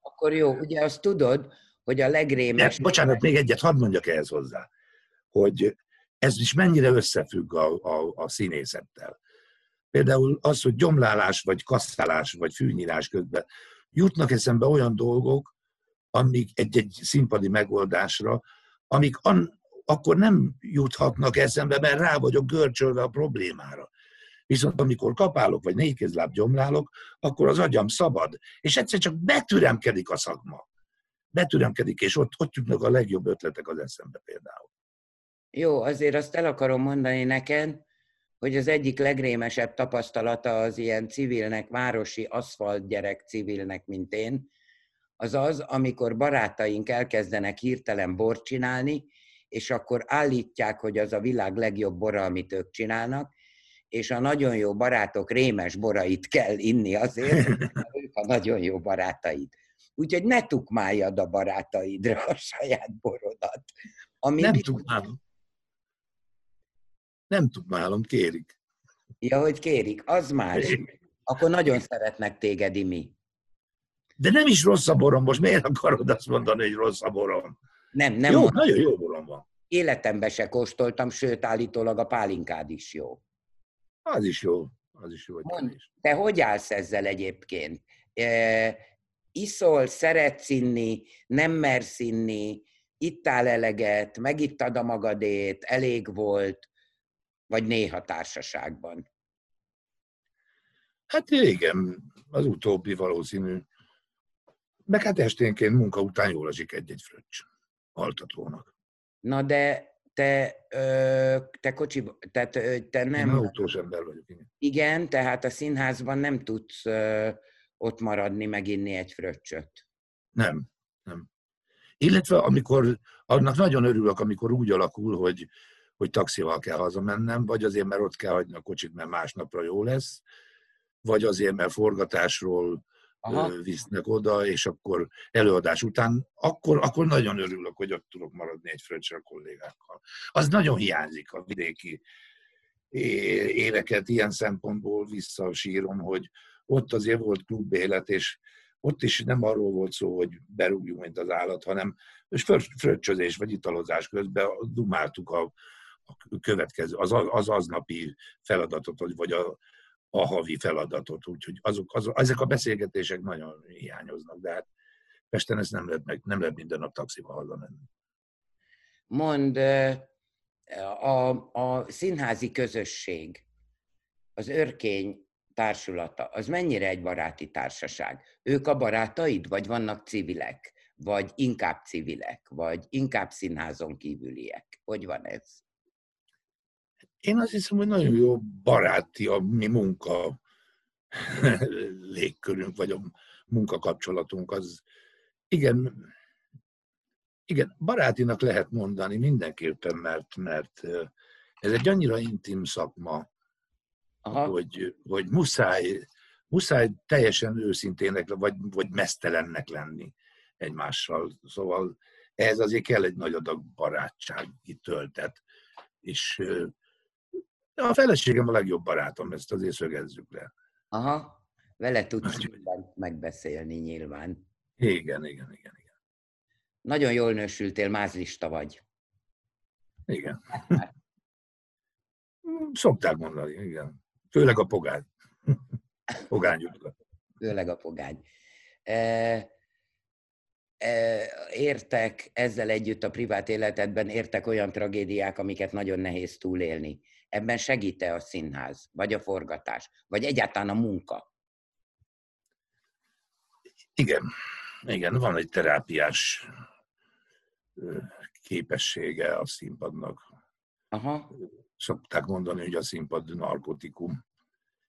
Akkor jó, ugye azt tudod, hogy a legrémes... De, bocsánat, még egyet hadd mondjak ehhez hozzá, hogy ez is mennyire összefügg a, a, a színészettel. Például az, hogy gyomlálás, vagy kasszálás, vagy fűnyírás közben jutnak eszembe olyan dolgok, amik egy-egy színpadi megoldásra, amik an, akkor nem juthatnak eszembe, mert rá vagyok görcsölve a problémára. Viszont amikor kapálok, vagy négykézláb gyomlálok, akkor az agyam szabad, és egyszer csak betüremkedik a szakma. Betüremkedik, és ott, ott jutnak a legjobb ötletek az eszembe például. Jó, azért azt el akarom mondani neked, hogy az egyik legrémesebb tapasztalata az ilyen civilnek, városi aszfalt gyerek civilnek, mint én, az az, amikor barátaink elkezdenek hirtelen bort csinálni, és akkor állítják, hogy az a világ legjobb bora, amit ők csinálnak, és a nagyon jó barátok rémes borait kell inni azért, mert ők a nagyon jó barátaid. Úgyhogy ne tukmáljad a barátaidra a saját borodat. Ami nem tukmálom. Nem tukmálom, kérik. Ja, hogy kérik, az más. Akkor nagyon szeretnek téged, Imi. De nem is rossz a borom, most miért akarod azt mondani, hogy rossz a borom? Nem, nem. Jó, mondom. nagyon jó borom van. Életemben se kóstoltam, sőt, állítólag a pálinkád is jó. Az is jó. Az is jó, hogy Mond, te hogy állsz ezzel egyébként? E, iszol, szeretsz inni, nem mersz inni, ittál eleget, megittad a magadét, elég volt, vagy néha társaságban? Hát igen, az utóbbi valószínű. Meg hát esténként munka után jól esik egy-egy fröccs altatónak. Na de te, te kocsi, tehát te nem... Én autós ember vagyok, igen. Igen, tehát a színházban nem tudsz ott maradni, meginni egy fröccsöt. Nem, nem. Illetve amikor, annak nagyon örülök, amikor úgy alakul, hogy, hogy taxival kell hazamennem, vagy azért, mert ott kell hagyni a kocsit, mert másnapra jó lesz, vagy azért, mert forgatásról Aha. visznek oda, és akkor előadás után, akkor, akkor nagyon örülök, hogy ott tudok maradni egy fröccsre a kollégákkal. Az nagyon hiányzik a vidéki éveket ilyen szempontból visszasírom, hogy ott azért volt klubélet, és ott is nem arról volt szó, hogy berúgjunk, mint az állat, hanem fröccsözés vagy italozás közben dumáltuk a, következő, az, az aznapi feladatot, vagy a, a havi feladatot, úgyhogy azok, azok, ezek a beszélgetések nagyon hiányoznak, de hát Pesten ezt nem lehet, meg, nem lehet minden nap taxival hazamenni. Mond, a, a színházi közösség, az örkény társulata, az mennyire egy baráti társaság? Ők a barátaid, vagy vannak civilek? Vagy inkább civilek? Vagy inkább színházon kívüliek? Hogy van ez? Én azt hiszem, hogy nagyon jó baráti a mi munka légkörünk, vagy a munkakapcsolatunk. Az igen, igen, barátinak lehet mondani mindenképpen, mert, mert ez egy annyira intim szakma, Aha. hogy, hogy muszáj, muszáj teljesen őszintének, vagy, vagy mesztelennek lenni egymással. Szóval ez azért kell egy nagy adag barátsági töltet. És a feleségem a legjobb barátom, ezt azért szögezzük le. Aha, vele tudsz mindent megbeszélni nyilván. Igen, igen, igen, igen. Nagyon jól nősültél, mázlista vagy. Igen. Szokták mondani, igen. Főleg a pogány. Pogány Főleg a pogány. E, e, értek ezzel együtt a privát életedben, értek olyan tragédiák, amiket nagyon nehéz túlélni. Ebben segít-e a színház, vagy a forgatás, vagy egyáltalán a munka? Igen, igen, van egy terápiás képessége a színpadnak. Aha. Szokták mondani, hogy a színpad narkotikum.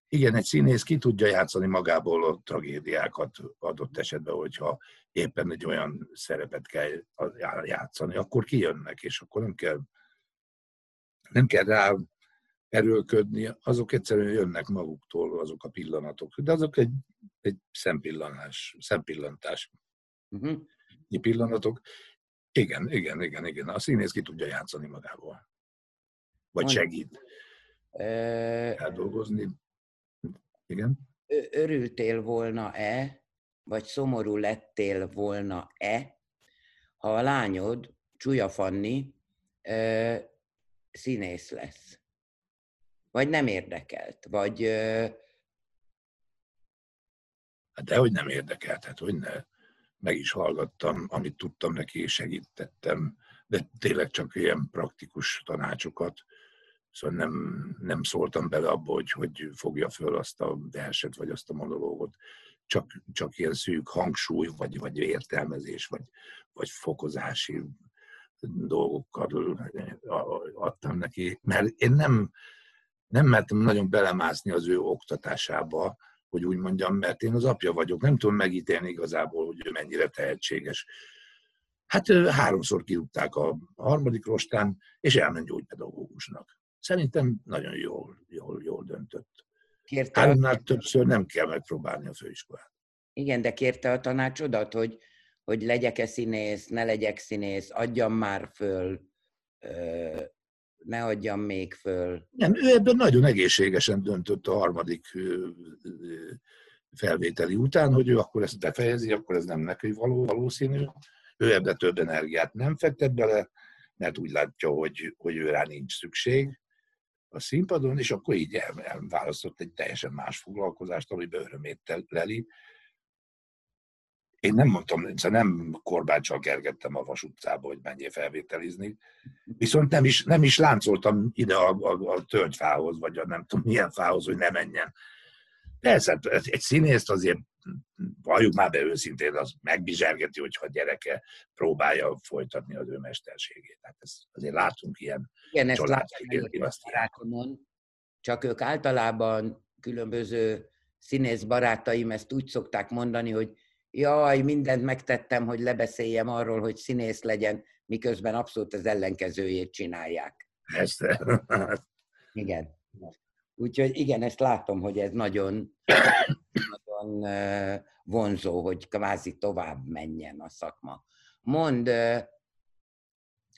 Igen, egy színész ki tudja játszani magából a tragédiákat adott esetben, hogyha éppen egy olyan szerepet kell játszani, akkor kijönnek, és akkor nem kell, nem kell rá erőlködni, azok egyszerűen jönnek maguktól, azok a pillanatok. De azok egy, egy szempillantás, szempillantás. Uh-huh. pillanatok. Igen, igen, igen, igen. A színész ki tudja játszani magával. Vagy segít eldolgozni. Igen. Örültél volna-e, vagy szomorú lettél volna-e, ha a lányod, Csúlya Fanni, színész lesz? Vagy nem érdekelt? Vagy... Hát dehogy nem érdekelt, hát hogy ne. Meg is hallgattam, amit tudtam neki, és segítettem, de tényleg csak ilyen praktikus tanácsokat. Szóval nem, nem szóltam bele abba, hogy, hogy fogja föl azt a verset, vagy azt a monológot. Csak, csak ilyen szűk hangsúly, vagy, vagy értelmezés, vagy, vagy fokozási dolgokkal adtam neki. Mert én nem, nem mertem nagyon belemászni az ő oktatásába, hogy úgy mondjam, mert én az apja vagyok, nem tudom megítélni igazából, hogy ő mennyire tehetséges. Hát háromszor kirúgták a harmadik rostán, és elment gyógypedagógusnak. Szerintem nagyon jól, jól, jól döntött. Kérte Háromnál a... többször nem kell megpróbálni a főiskolát. Igen, de kérte a tanácsodat, hogy, hogy legyek-e színész, ne legyek színész, adjam már föl, ne adjam még föl. Nem, ő ebben nagyon egészségesen döntött a harmadik felvételi után, hogy ő akkor ezt befejezi, akkor ez nem neki való, valószínű. Ő ebbe több energiát nem fektet bele, mert úgy látja, hogy, hogy ő rá nincs szükség a színpadon, és akkor így elválasztott egy teljesen más foglalkozást, amiben örömét leli, én nem mondtam, szóval nem korbáccsal kergettem a Vas utcába, hogy menjél felvételizni, viszont nem is, nem is láncoltam ide a, a, a tölgyfához, vagy a nem tudom milyen fához, hogy ne menjen. Persze, egy színészt azért valljuk már be őszintén, az megbizsergeti, hogyha a gyereke próbálja folytatni az ő mesterségét. Hát ez, azért látunk ilyen Igen, látom csak ők általában különböző színész barátaim ezt úgy szokták mondani, hogy jaj, mindent megtettem, hogy lebeszéljem arról, hogy színész legyen, miközben abszolút az ellenkezőjét csinálják. Ezt. igen. Úgyhogy igen, ezt látom, hogy ez nagyon, nagyon vonzó, hogy kvázi tovább menjen a szakma. Mond,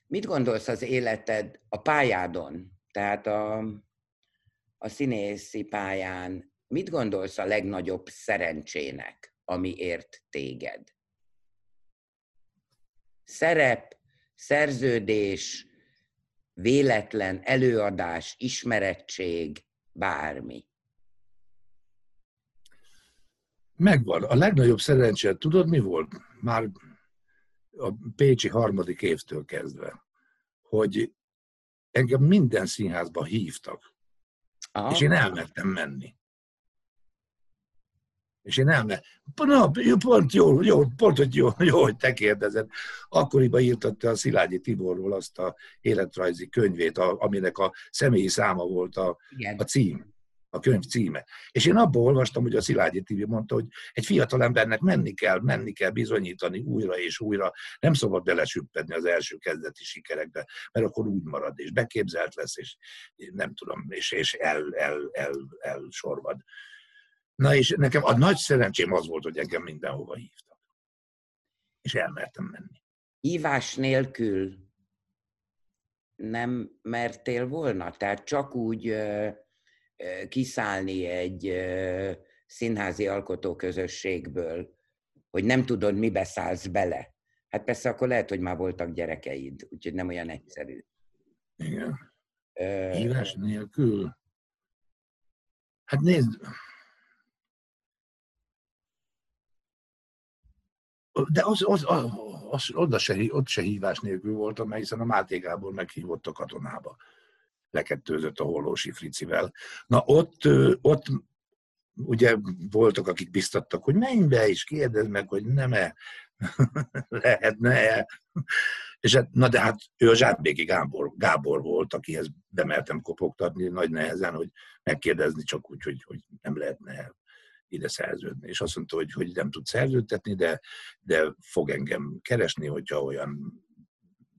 mit gondolsz az életed a pályádon, tehát a, a színészi pályán, mit gondolsz a legnagyobb szerencsének? Ami ért téged. Szerep, szerződés, véletlen előadás, ismerettség, bármi. Megvan. A legnagyobb szerencse, tudod mi volt? Már a Pécsi harmadik évtől kezdve, hogy engem minden színházba hívtak. Aha. És én elmertem menni. És én elme, na, pont jó, jó, pont, hogy jó, jó, hogy te kérdezed. Akkoriban írtatta a Szilágyi Tiborról azt a életrajzi könyvét, a, aminek a személyi száma volt a, a cím, a könyv címe. És én abból olvastam, hogy a Szilágyi Tibi mondta, hogy egy fiatal embernek menni kell, menni kell bizonyítani újra és újra, nem szabad belesüppedni az első kezdeti sikerekbe, mert akkor úgy marad, és beképzelt lesz, és nem tudom, és, és el, el, el, el sorvad. Na és nekem a nagy szerencsém az volt, hogy engem mindenhova hívtak. És elmertem menni. Hívás nélkül nem mertél volna? Tehát csak úgy ö, ö, kiszállni egy ö, színházi alkotóközösségből, hogy nem tudod, mi beszállsz bele. Hát persze akkor lehet, hogy már voltak gyerekeid, úgyhogy nem olyan egyszerű. Igen. Hívás nélkül? Hát nézd, de az, az, az, az oda se, ott se hívás nélkül voltam, mert hiszen a Máté Gábor meghívott a katonába. Lekettőzött a Hollósi Fricivel. Na ott, ott ugye voltak, akik biztattak, hogy menj be és kérdezd meg, hogy nem-e, lehetne-e. És hát, na de hát ő a Zsámbéki Gábor, Gábor volt, akihez bemertem kopogtatni nagy nehezen, hogy megkérdezni csak úgy, hogy, hogy nem lehetne ide szerződni. És azt mondta, hogy, hogy nem tud szerződtetni, de, de fog engem keresni, hogyha olyan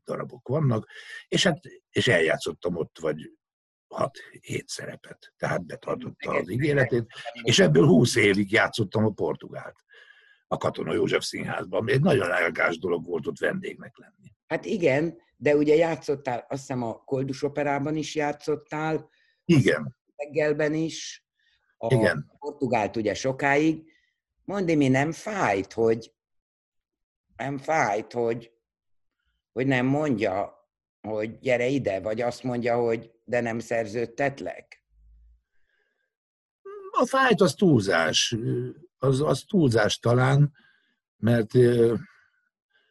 darabok vannak. És hát és eljátszottam ott, vagy 6-7 szerepet. Tehát betartotta az ígéretét, és ebből 20 évig játszottam a Portugált a Katona József Színházban. Egy nagyon elgás dolog volt ott vendégnek lenni. Hát igen, de ugye játszottál, azt hiszem a Koldus Operában is játszottál. Igen. Reggelben is. A Igen. Portugált ugye sokáig. Mondd, mi nem fájt, hogy nem fájt, hogy, hogy nem mondja, hogy gyere ide, vagy azt mondja, hogy de nem szerződtetlek? A fájt az túlzás. Az, az túlzás talán, mert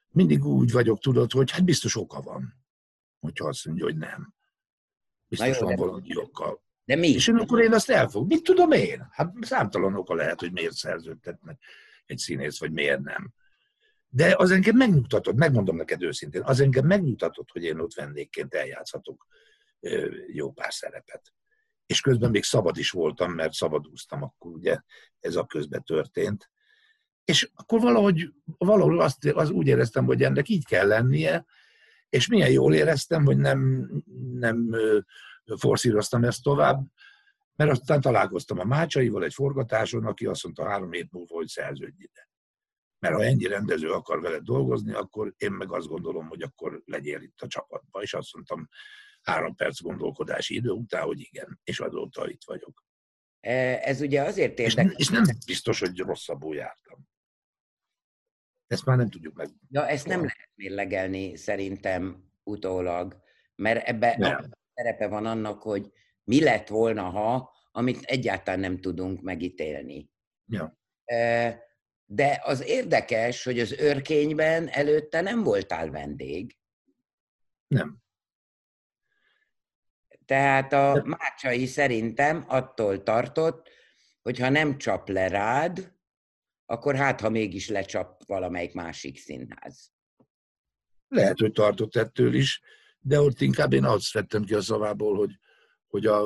mindig úgy vagyok, tudod, hogy hát biztos oka van, hogyha azt mondja, hogy nem. Biztos jó, van valami oka. De mi? És akkor én azt elfogom. Mit tudom én? Hát számtalan oka lehet, hogy miért szerződtetnek egy színész, vagy miért nem. De az engem megnyugtatott, megmondom neked őszintén, az engem megnyugtatott, hogy én ott vendégként eljátszhatok jó pár szerepet. És közben még szabad is voltam, mert szabadúztam, akkor ugye ez a közben történt. És akkor valahogy, valahol azt, az úgy éreztem, hogy ennek így kell lennie, és milyen jól éreztem, hogy nem, nem forszíroztam ezt tovább, mert aztán találkoztam a Mácsaival egy forgatáson, aki azt mondta három hét múlva, hogy szerződj ide. Mert ha ennyi rendező akar veled dolgozni, akkor én meg azt gondolom, hogy akkor legyél itt a csapatban. És azt mondtam, három perc gondolkodási idő után, hogy igen, és azóta itt vagyok. E, ez ugye azért érdekes. És, és nem biztos, hogy rosszabbul jártam. Ezt már nem tudjuk meg. Ja, ezt nem lehet mérlegelni szerintem utólag, mert ebbe szerepe van annak, hogy mi lett volna, ha, amit egyáltalán nem tudunk megítélni. Ja. De az érdekes, hogy az őrkényben előtte nem voltál vendég. Nem. Tehát a Mácsai szerintem attól tartott, hogy ha nem csap le rád, akkor hát, ha mégis lecsap valamelyik másik színház. Lehet, hogy tartott ettől is, de ott inkább én azt vettem ki a szavából, hogy, hogy a,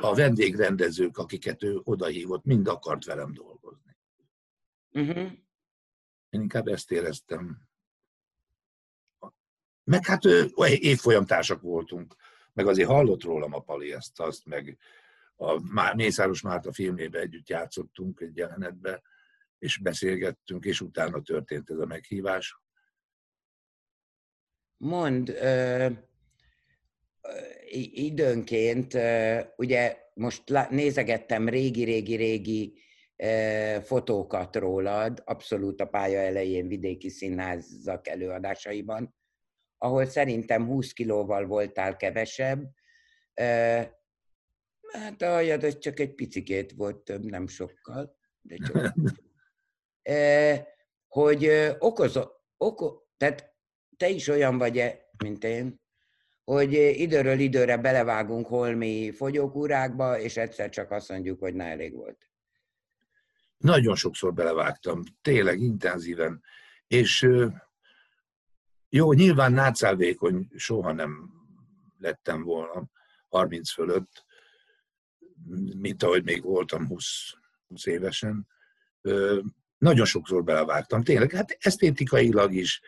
a vendégrendezők, akiket ő odahívott, mind akart velem dolgozni. Uh-huh. Én inkább ezt éreztem. Meg hát évfolyamtársak voltunk meg azért hallott rólam a Pali ezt, azt, meg a Mészáros Márta filmébe együtt játszottunk egy jelenetbe, és beszélgettünk, és utána történt ez a meghívás. Mond, ö, időnként, ö, ugye most nézegettem régi-régi-régi fotókat rólad, abszolút a pálya elején vidéki színházak előadásaiban, ahol szerintem 20 kilóval voltál kevesebb. Hát a hajad az csak egy picikét volt több, nem sokkal, de csak. hogy okozó, oko, tehát te is olyan vagy, mint én, hogy időről időre belevágunk holmi fogyókúrákba, és egyszer csak azt mondjuk, hogy na elég volt. Nagyon sokszor belevágtam, tényleg intenzíven, és jó, nyilván nátszálvékony soha nem lettem volna 30 fölött, mint ahogy még voltam 20, 20 évesen. Nagyon sokszor belevágtam, tényleg, hát esztétikailag is,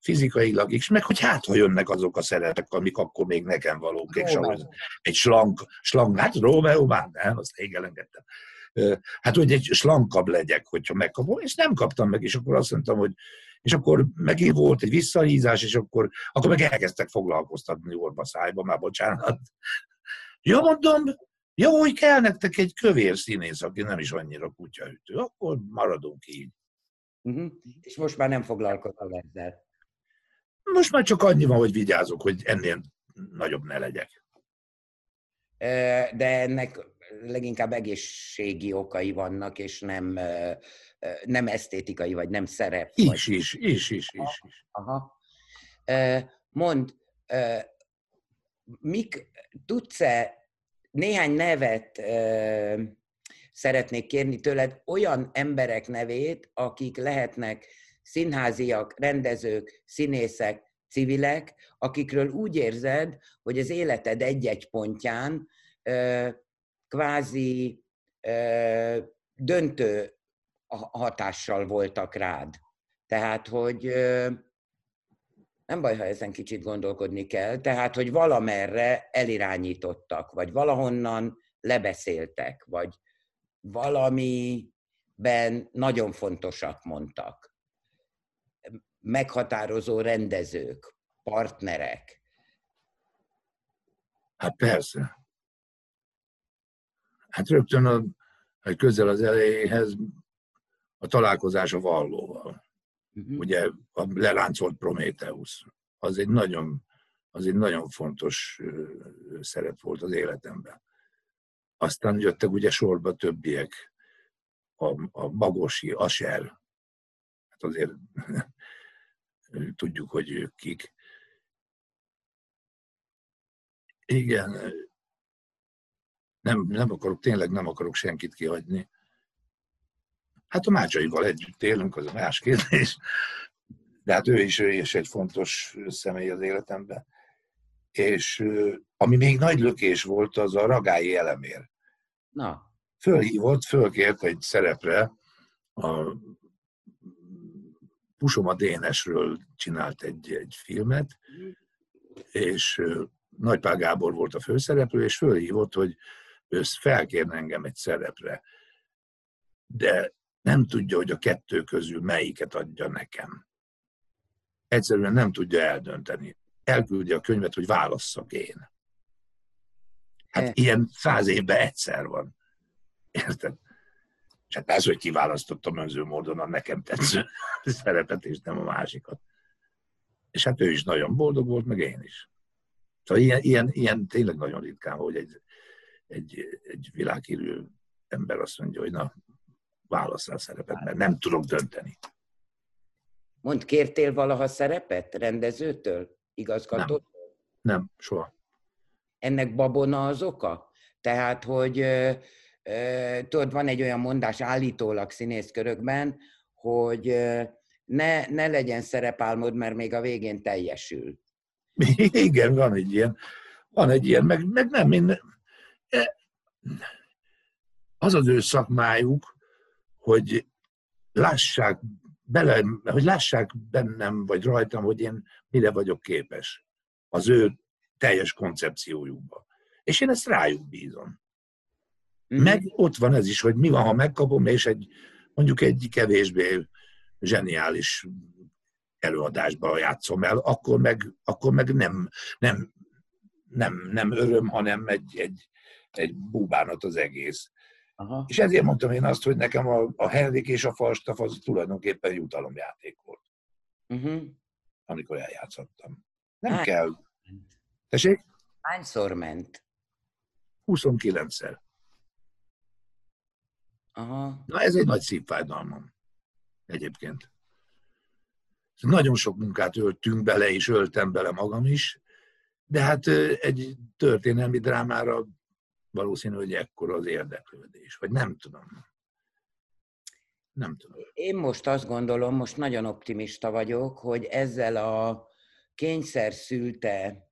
fizikailag is, meg hogy hát, ha jönnek azok a szerepek, amik akkor még nekem valók, és ahhoz egy slank, slank, hát Rómeó már nem, azt rég elengedtem. Hát, hogy egy slankabb legyek, hogyha megkapom, és nem kaptam meg, és akkor azt mondtam, hogy és akkor megint volt egy visszahízás, és akkor, akkor meg elkezdtek foglalkoztatni orba szájba, már bocsánat. Jó, mondom, jó, hogy kell nektek egy kövér színész, aki nem is annyira kutyaütő, akkor maradunk így. Uh-huh. És most már nem foglalkozol ezzel. Most már csak annyi van, hogy vigyázok, hogy ennél nagyobb ne legyek. de ennek leginkább egészségi okai vannak, és nem, nem esztétikai, vagy nem szerep. Is, vagy... is, is, is, is. is. Aha. Mond, mik, tudsz-e néhány nevet szeretnék kérni tőled, olyan emberek nevét, akik lehetnek színháziak, rendezők, színészek, civilek, akikről úgy érzed, hogy az életed egy-egy pontján kvázi döntő hatással voltak rád. Tehát, hogy nem baj, ha ezen kicsit gondolkodni kell, tehát, hogy valamerre elirányítottak, vagy valahonnan lebeszéltek, vagy valamiben nagyon fontosak mondtak. Meghatározó rendezők, partnerek. Hát persze. Hát rögtön a, a közel az elejéhez a találkozás a vallóval. Uh-huh. Ugye a leláncolt Prométeusz. Az egy nagyon, az egy nagyon fontos szerep volt az életemben. Aztán jöttek ugye sorba többiek, a, a Bagosi, Aser, hát azért tudjuk, hogy ők kik. Igen, nem, nem akarok, tényleg nem akarok senkit kihagyni. Hát a Mácsaival együtt élünk, az a más kérdés. De hát ő is, ő is egy fontos személy az életemben. És ami még nagy lökés volt, az a ragályi elemér. Na. Fölhívott, fölkért egy szerepre, a Pusoma Dénesről csinált egy, egy filmet, és Nagypál Gábor volt a főszereplő, és fölhívott, hogy ő felkérne engem egy szerepre. De nem tudja, hogy a kettő közül melyiket adja nekem. Egyszerűen nem tudja eldönteni. Elküldi a könyvet, hogy válasszak én. Hát e. ilyen száz évben egyszer van. Érted? És hát ez, hogy kiválasztottam önző módon a nekem tetsző szerepet, és nem a másikat. És hát ő is nagyon boldog volt, meg én is. Szóval ilyen, ilyen, ilyen tényleg nagyon ritkán, hogy egy, egy, egy világhírű ember azt mondja, hogy na, válasszál szerepet, mert nem tudok dönteni. Mond, kértél valaha szerepet rendezőtől, igazgatótól? Nem, nem soha. Ennek babona az oka? Tehát, hogy tudod, van egy olyan mondás állítólag színészkörökben, hogy ne, ne legyen szerepálmod, mert még a végén teljesül. Igen, van egy ilyen. Van egy ilyen, meg, meg nem, én, e, az az ő szakmájuk, hogy lássák bele, hogy lássák bennem, vagy rajtam, hogy én mire vagyok képes az ő teljes koncepciójukba. És én ezt rájuk bízom. Mm-hmm. Meg ott van ez is, hogy mi van, ha megkapom, és egy mondjuk egy kevésbé zseniális előadásba játszom el, akkor meg, akkor meg nem, nem, nem, nem öröm, hanem egy, egy, egy búbánat az egész. Aha. És ezért mondtam én azt, hogy nekem a, a Henrik és a Falstaff az tulajdonképpen jutalomjáték volt. Uh-huh. Amikor eljátszottam. Nem Hány kell. Tessék? Hányszor ment? 29-szer. Aha. Na ez egy nagy szívfájdalmam. Egyébként. Nagyon sok munkát öltünk bele, és öltem bele magam is, de hát egy történelmi drámára valószínű, hogy ekkor az érdeklődés, vagy nem tudom. Nem tudom. Én most azt gondolom, most nagyon optimista vagyok, hogy ezzel a kényszer szülte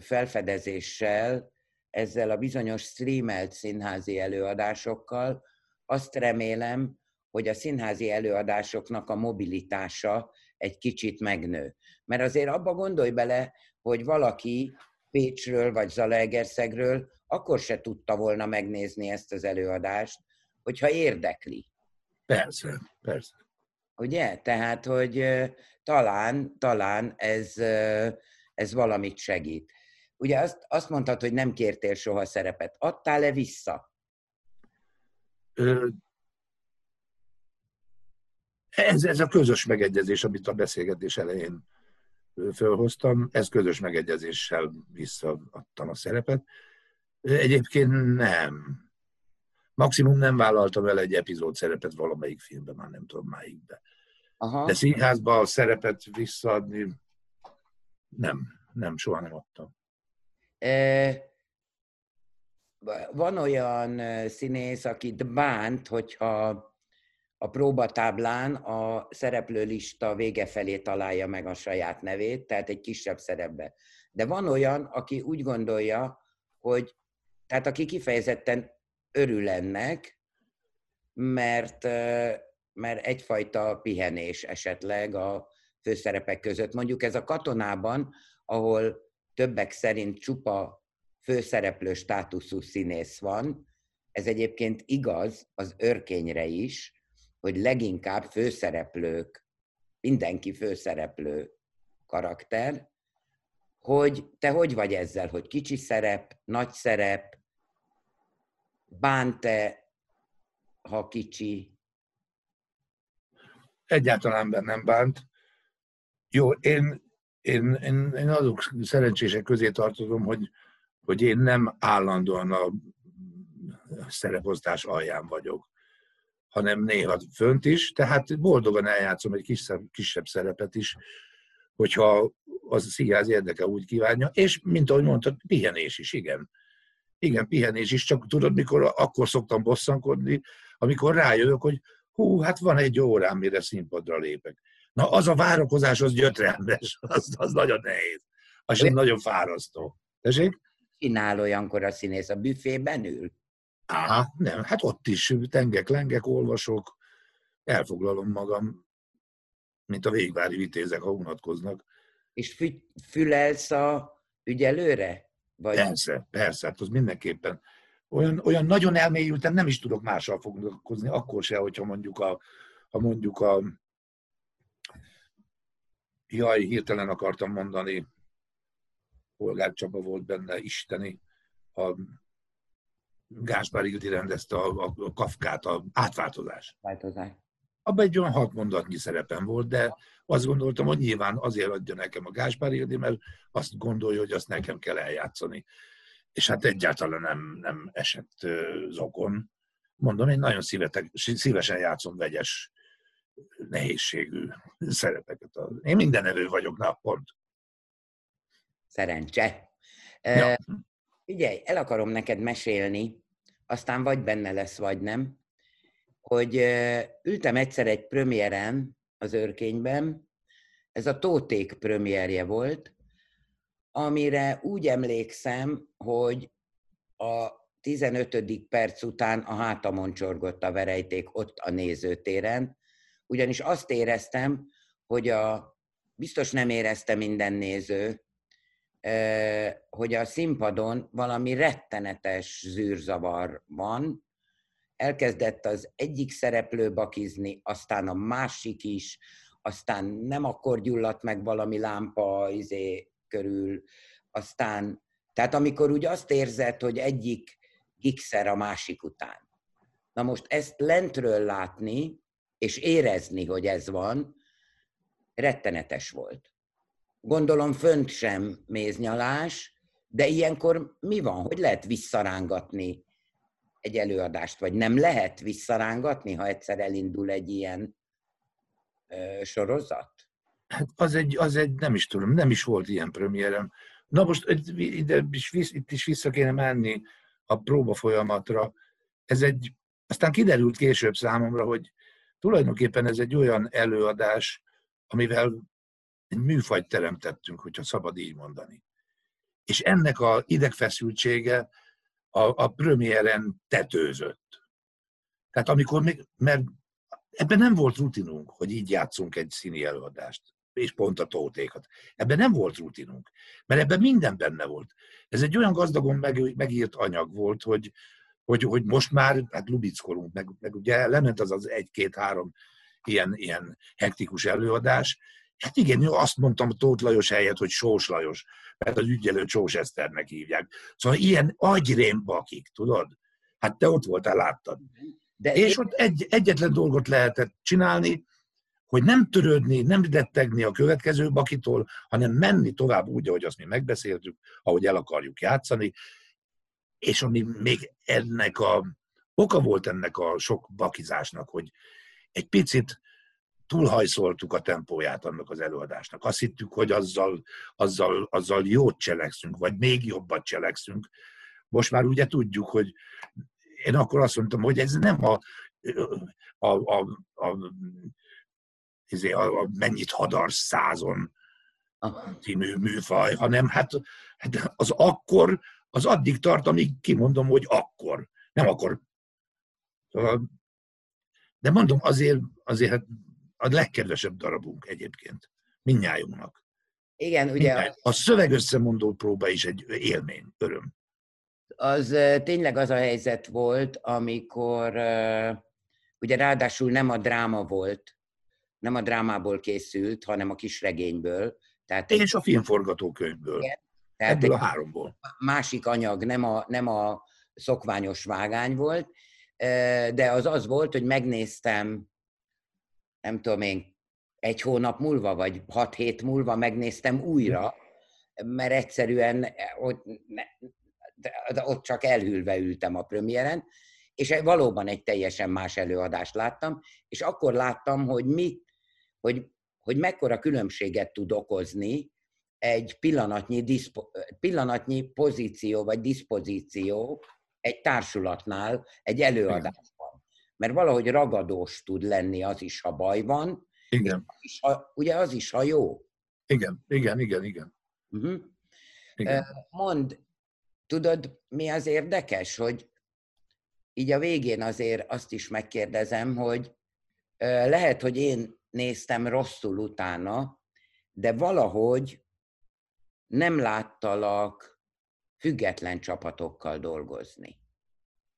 felfedezéssel, ezzel a bizonyos streamelt színházi előadásokkal, azt remélem, hogy a színházi előadásoknak a mobilitása egy kicsit megnő. Mert azért abba gondolj bele, hogy valaki Pécsről vagy Zalaegerszegről akkor se tudta volna megnézni ezt az előadást, hogyha érdekli. Persze, persze. Ugye? Tehát, hogy talán, talán ez, ez valamit segít. Ugye azt, azt mondtad, hogy nem kértél soha szerepet. Adtál-e vissza? Ez, ez a közös megegyezés, amit a beszélgetés elején fölhoztam, ez közös megegyezéssel visszaadtam a szerepet. Egyébként nem. Maximum nem vállaltam el egy epizód szerepet valamelyik filmben, már nem tudom máikbe. Aha. De színházba a szerepet visszaadni nem, nem, soha nem adtam. Van olyan színész, akit bánt, hogyha a próbatáblán a szereplőlista vége felé találja meg a saját nevét, tehát egy kisebb szerepbe. De van olyan, aki úgy gondolja, hogy tehát aki kifejezetten örül ennek, mert, mert egyfajta pihenés esetleg a főszerepek között. Mondjuk ez a katonában, ahol többek szerint csupa főszereplő státuszú színész van, ez egyébként igaz az örkényre is, hogy leginkább főszereplők, mindenki főszereplő karakter, hogy te hogy vagy ezzel, hogy kicsi szerep, nagy szerep, bánt-e, ha kicsi? Egyáltalán nem bánt. Jó, én, én, én, én azok szerencsések közé tartozom, hogy, hogy én nem állandóan a szereposztás alján vagyok, hanem néha fönt is, tehát boldogan eljátszom egy kisebb, kisebb szerepet is, hogyha az a színház érdeke úgy kívánja, és mint ahogy mondtad, pihenés is, igen. Igen, pihenés is, csak tudod, mikor akkor szoktam bosszankodni, amikor rájövök, hogy hú, hát van egy órám, mire színpadra lépek. Na, az a várakozás, az gyötrelmes, az, az nagyon nehéz. Az sem nagyon fárasztó. Tessék? Csinál olyankor a színész, a büfében ül? Á, nem, hát ott is tengek, lengek, olvasok, elfoglalom magam, mint a végvári vitézek, ha unatkoznak. És fü- fülelsz a ügyelőre? Vagy... Persze, persze, hát az mindenképpen. Olyan, olyan nagyon elmélyülten nem is tudok mással foglalkozni, akkor se, hogyha mondjuk a, ha mondjuk a jaj, hirtelen akartam mondani, Polgár Csaba volt benne, isteni, a Gáspár Ildi rendezte a, a, a Kafkát, a átváltozás. Változás. Abban egy olyan hat mondatnyi szerepem volt, de azt gondoltam, hogy nyilván azért adja nekem a Gáspár Ildi, mert azt gondolja, hogy azt nekem kell eljátszani. És hát egyáltalán nem, nem esett zokon. Mondom, én nagyon szívetek, szívesen játszom vegyes nehézségű szerepeket. Én minden evő vagyok, na, pont. Szerencse. Ja. Figyelj, el akarom neked mesélni, aztán vagy benne lesz, vagy nem, hogy ültem egyszer egy premiéren az őrkényben, ez a Tóték premierje volt, amire úgy emlékszem, hogy a 15. perc után a hátamon csorgott a verejték ott a nézőtéren, ugyanis azt éreztem, hogy a, biztos nem érezte minden néző, hogy a színpadon valami rettenetes zűrzavar van, elkezdett az egyik szereplő bakizni, aztán a másik is, aztán nem akkor gyulladt meg valami lámpa izé körül, aztán, tehát amikor úgy azt érzed, hogy egyik gigszer a másik után. Na most ezt lentről látni, és érezni, hogy ez van, rettenetes volt. Gondolom fönt sem méznyalás, de ilyenkor mi van? Hogy lehet visszarángatni egy előadást, vagy nem lehet visszarángatni, ha egyszer elindul egy ilyen ö, sorozat? Hát az egy, az egy, nem is tudom, nem is volt ilyen premierem. Na most ide is, itt is vissza kéne menni a próba folyamatra. Ez egy, aztán kiderült később számomra, hogy tulajdonképpen ez egy olyan előadás, amivel egy műfajt teremtettünk, hogyha szabad így mondani. És ennek a idegfeszültsége a, a premiéren tetőzött. Tehát amikor még, mert ebben nem volt rutinunk, hogy így játszunk egy színi előadást, és pont a tótékat. Ebben nem volt rutinunk, mert ebben minden benne volt. Ez egy olyan gazdagon meg, megírt anyag volt, hogy, hogy, hogy most már, hát lubickolunk, meg, meg ugye lement az az egy-két-három ilyen, ilyen hektikus előadás, Hát igen, jó, azt mondtam Tóth Lajos helyett, hogy Sós Lajos, mert az ügyelő Sós Eszternek hívják. Szóval ilyen agyrémbakik, tudod? Hát te ott voltál, láttad. De és ott egy, egyetlen dolgot lehetett csinálni, hogy nem törődni, nem rettegni a következő bakitól, hanem menni tovább úgy, ahogy azt mi megbeszéltük, ahogy el akarjuk játszani, és ami még ennek a oka volt ennek a sok bakizásnak, hogy egy picit túlhajszoltuk a tempóját annak az előadásnak. Azt hittük, hogy azzal, azzal, azzal jót cselekszünk, vagy még jobbat cselekszünk. Most már ugye tudjuk, hogy én akkor azt mondtam, hogy ez nem a, a, a, a, izé, a, a mennyit hadar százon című műfaj, hanem hát, hát az akkor, az addig tart, amíg kimondom, hogy akkor. Nem akkor. Szóval, de mondom, azért, azért hát a legkedvesebb darabunk egyébként. Mindnyájunknak. Igen, ugye... Mindnyáj. A szöveg összemondó próba is egy élmény, öröm. Az tényleg az a helyzet volt, amikor ugye ráadásul nem a dráma volt, nem a drámából készült, hanem a kisregényből. Tehát és a filmforgatókönyvből. Igen, tehát Ebből a háromból. Másik anyag, nem a, nem a szokványos vágány volt, de az az volt, hogy megnéztem nem tudom én, egy hónap múlva, vagy hat hét múlva megnéztem újra, mert egyszerűen ott, ott csak elhűlve ültem a premiéren, és valóban egy teljesen más előadást láttam, és akkor láttam, hogy mi, hogy, hogy mekkora különbséget tud okozni egy pillanatnyi, diszpo, pillanatnyi pozíció vagy diszpozíció egy társulatnál, egy előadás mert valahogy ragadós tud lenni az is, ha baj van. Igen. Az is, ha, ugye az is, ha jó. Igen, igen, igen, igen. Uh-huh. igen. Mond, tudod, mi az érdekes, hogy így a végén azért azt is megkérdezem, hogy lehet, hogy én néztem rosszul utána, de valahogy nem láttalak független csapatokkal dolgozni.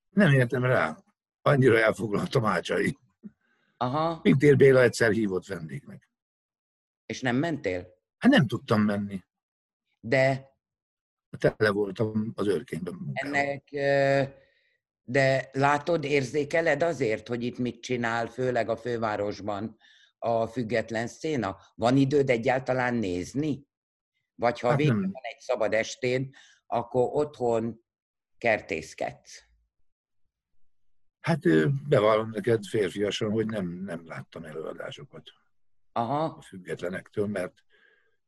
Nem értem rá annyira elfoglalt a mácsai. Aha. Pintér Béla egyszer hívott vendégnek. És nem mentél? Hát nem tudtam menni. De? Tele voltam az őrkényben. Ennek, de látod, érzékeled azért, hogy itt mit csinál, főleg a fővárosban a független széna? Van időd egyáltalán nézni? Vagy ha hát végül van egy szabad estéd, akkor otthon kertészkedsz? Hát bevallom neked férfiasan, hogy nem, nem láttam előadásokat Aha. a függetlenektől, mert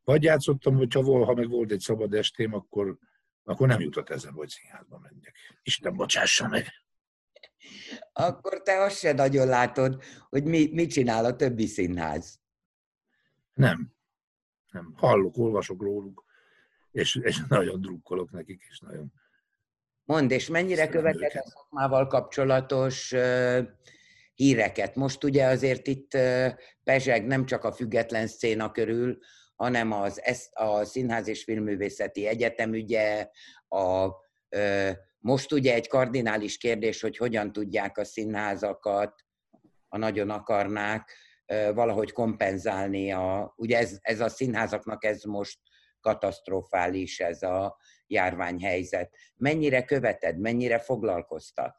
vagy játszottam, hogyha vol, ha meg volt egy szabad estém, akkor, akkor nem jutott ezen, hogy színházba menjek. Isten bocsássa meg! Akkor te azt se nagyon látod, hogy mi, mit csinál a többi színház. Nem. Nem. Hallok, olvasok róluk, és, és nagyon drukkolok nekik, és nagyon Mond, és mennyire követed a szakmával kapcsolatos híreket? Most ugye azért itt pezseg nem csak a független széna körül, hanem az, a Színház és Filmművészeti Egyetem ügye, a, most ugye egy kardinális kérdés, hogy hogyan tudják a színházakat, ha nagyon akarnák, valahogy kompenzálni. A, ugye ez, ez a színházaknak ez most katasztrofális, ez a járványhelyzet. Mennyire követed, mennyire foglalkoztat?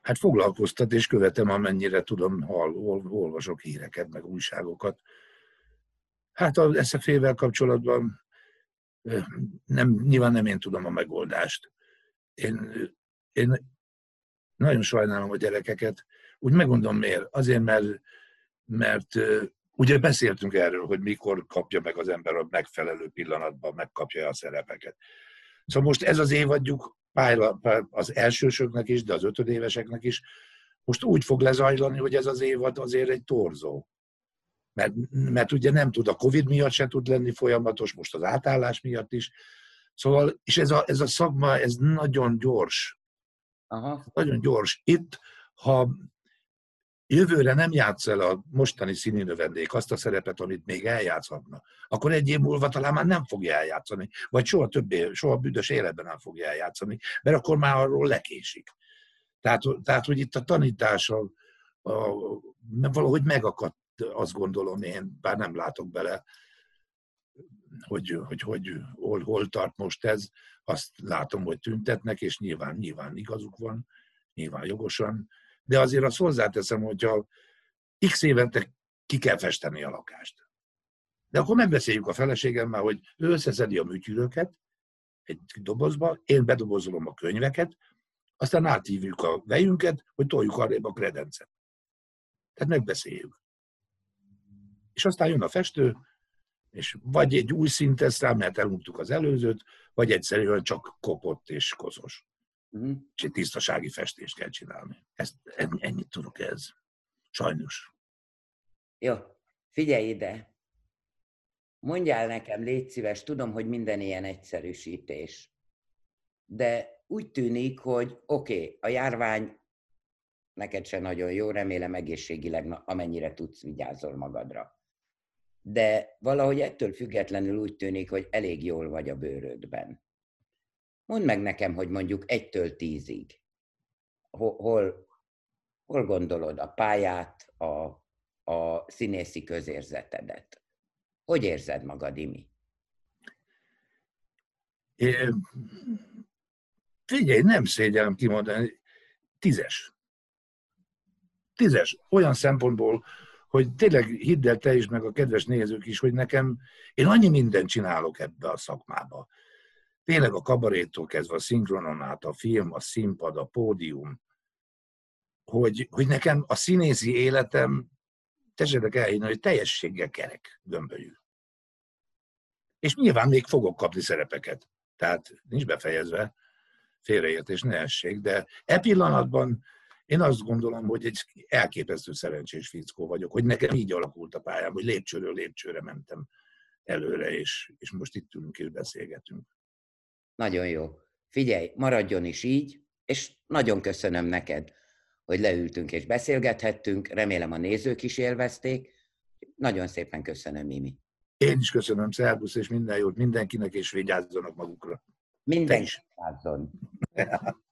Hát foglalkoztat és követem, amennyire tudom, hall, olvasok híreket, meg újságokat. Hát a SZF-vel kapcsolatban nem, nyilván nem én tudom a megoldást. Én, én nagyon sajnálom a gyerekeket. Úgy megmondom miért. Azért, mert, mert Ugye beszéltünk erről, hogy mikor kapja meg az ember a megfelelő pillanatban, megkapja a szerepeket. Szóval most ez az évadjuk az elsősöknek is, de az ötödéveseknek is, most úgy fog lezajlani, hogy ez az évad azért egy torzó. Mert, mert ugye nem tud, a Covid miatt se tud lenni folyamatos, most az átállás miatt is. Szóval, és ez a, ez a szakma, ez nagyon gyors. Aha. Nagyon gyors. Itt, ha jövőre nem játsz el a mostani színi növendék azt a szerepet, amit még eljátszhatna, akkor egy év múlva talán már nem fogja eljátszani, vagy soha többé, soha büdös életben nem fogja eljátszani, mert akkor már arról lekésik. Tehát, tehát hogy itt a tanítás a, a, valahogy megakadt, azt gondolom én, bár nem látok bele, hogy, hogy, hogy hol, hol tart most ez, azt látom, hogy tüntetnek, és nyilván, nyilván igazuk van, nyilván jogosan, de azért azt hozzáteszem, hogyha x évente ki kell festeni a lakást. De akkor megbeszéljük a feleségemmel, hogy ő összeszedi a műtyűröket egy dobozba, én bedobozolom a könyveket, aztán áthívjuk a vejünket, hogy toljuk arrébb a kredencet. Tehát megbeszéljük. És aztán jön a festő, és vagy egy új szintet tesz rá, mert elmúltuk az előzőt, vagy egyszerűen csak kopott és koszos. Uh-huh. És egy tisztasági festést kell csinálni. Ezt, ennyit tudok ez. Sajnos. Jó, figyelj ide. Mondjál nekem, légy szíves, tudom, hogy minden ilyen egyszerűsítés. De úgy tűnik, hogy oké, okay, a járvány neked se nagyon jó, remélem egészségileg, amennyire tudsz, vigyázol magadra. De valahogy ettől függetlenül úgy tűnik, hogy elég jól vagy a bőrödben. Mondd meg nekem, hogy mondjuk egytől tízig, hol, hol gondolod a pályát, a, a színészi közérzetedet? Hogy érzed magad, Imi? É, figyelj, nem szégyellem kimondani, tízes. Tízes. Olyan szempontból, hogy tényleg hidd el te is, meg a kedves nézők is, hogy nekem, én annyi mindent csinálok ebbe a szakmába. Tényleg a kabaréttól kezdve a szinkronon át, a film, a színpad, a pódium, hogy, hogy nekem a színészi életem, tessétek elhinni, hogy teljességgel kerek, gömbölyű. És nyilván még fogok kapni szerepeket. Tehát nincs befejezve, félreértés ne essék, de e pillanatban én azt gondolom, hogy egy elképesztő szerencsés fickó vagyok, hogy nekem így alakult a pályám, hogy lépcsőről lépcsőre mentem előre, és, és most itt ülünk és beszélgetünk. Nagyon jó. Figyelj, maradjon is így, és nagyon köszönöm neked, hogy leültünk és beszélgethettünk. Remélem a nézők is élvezték. Nagyon szépen köszönöm, Mimi. Én is köszönöm, szervusz, és minden jót mindenkinek, és vigyázzanak magukra. Mindenki vigyázzon.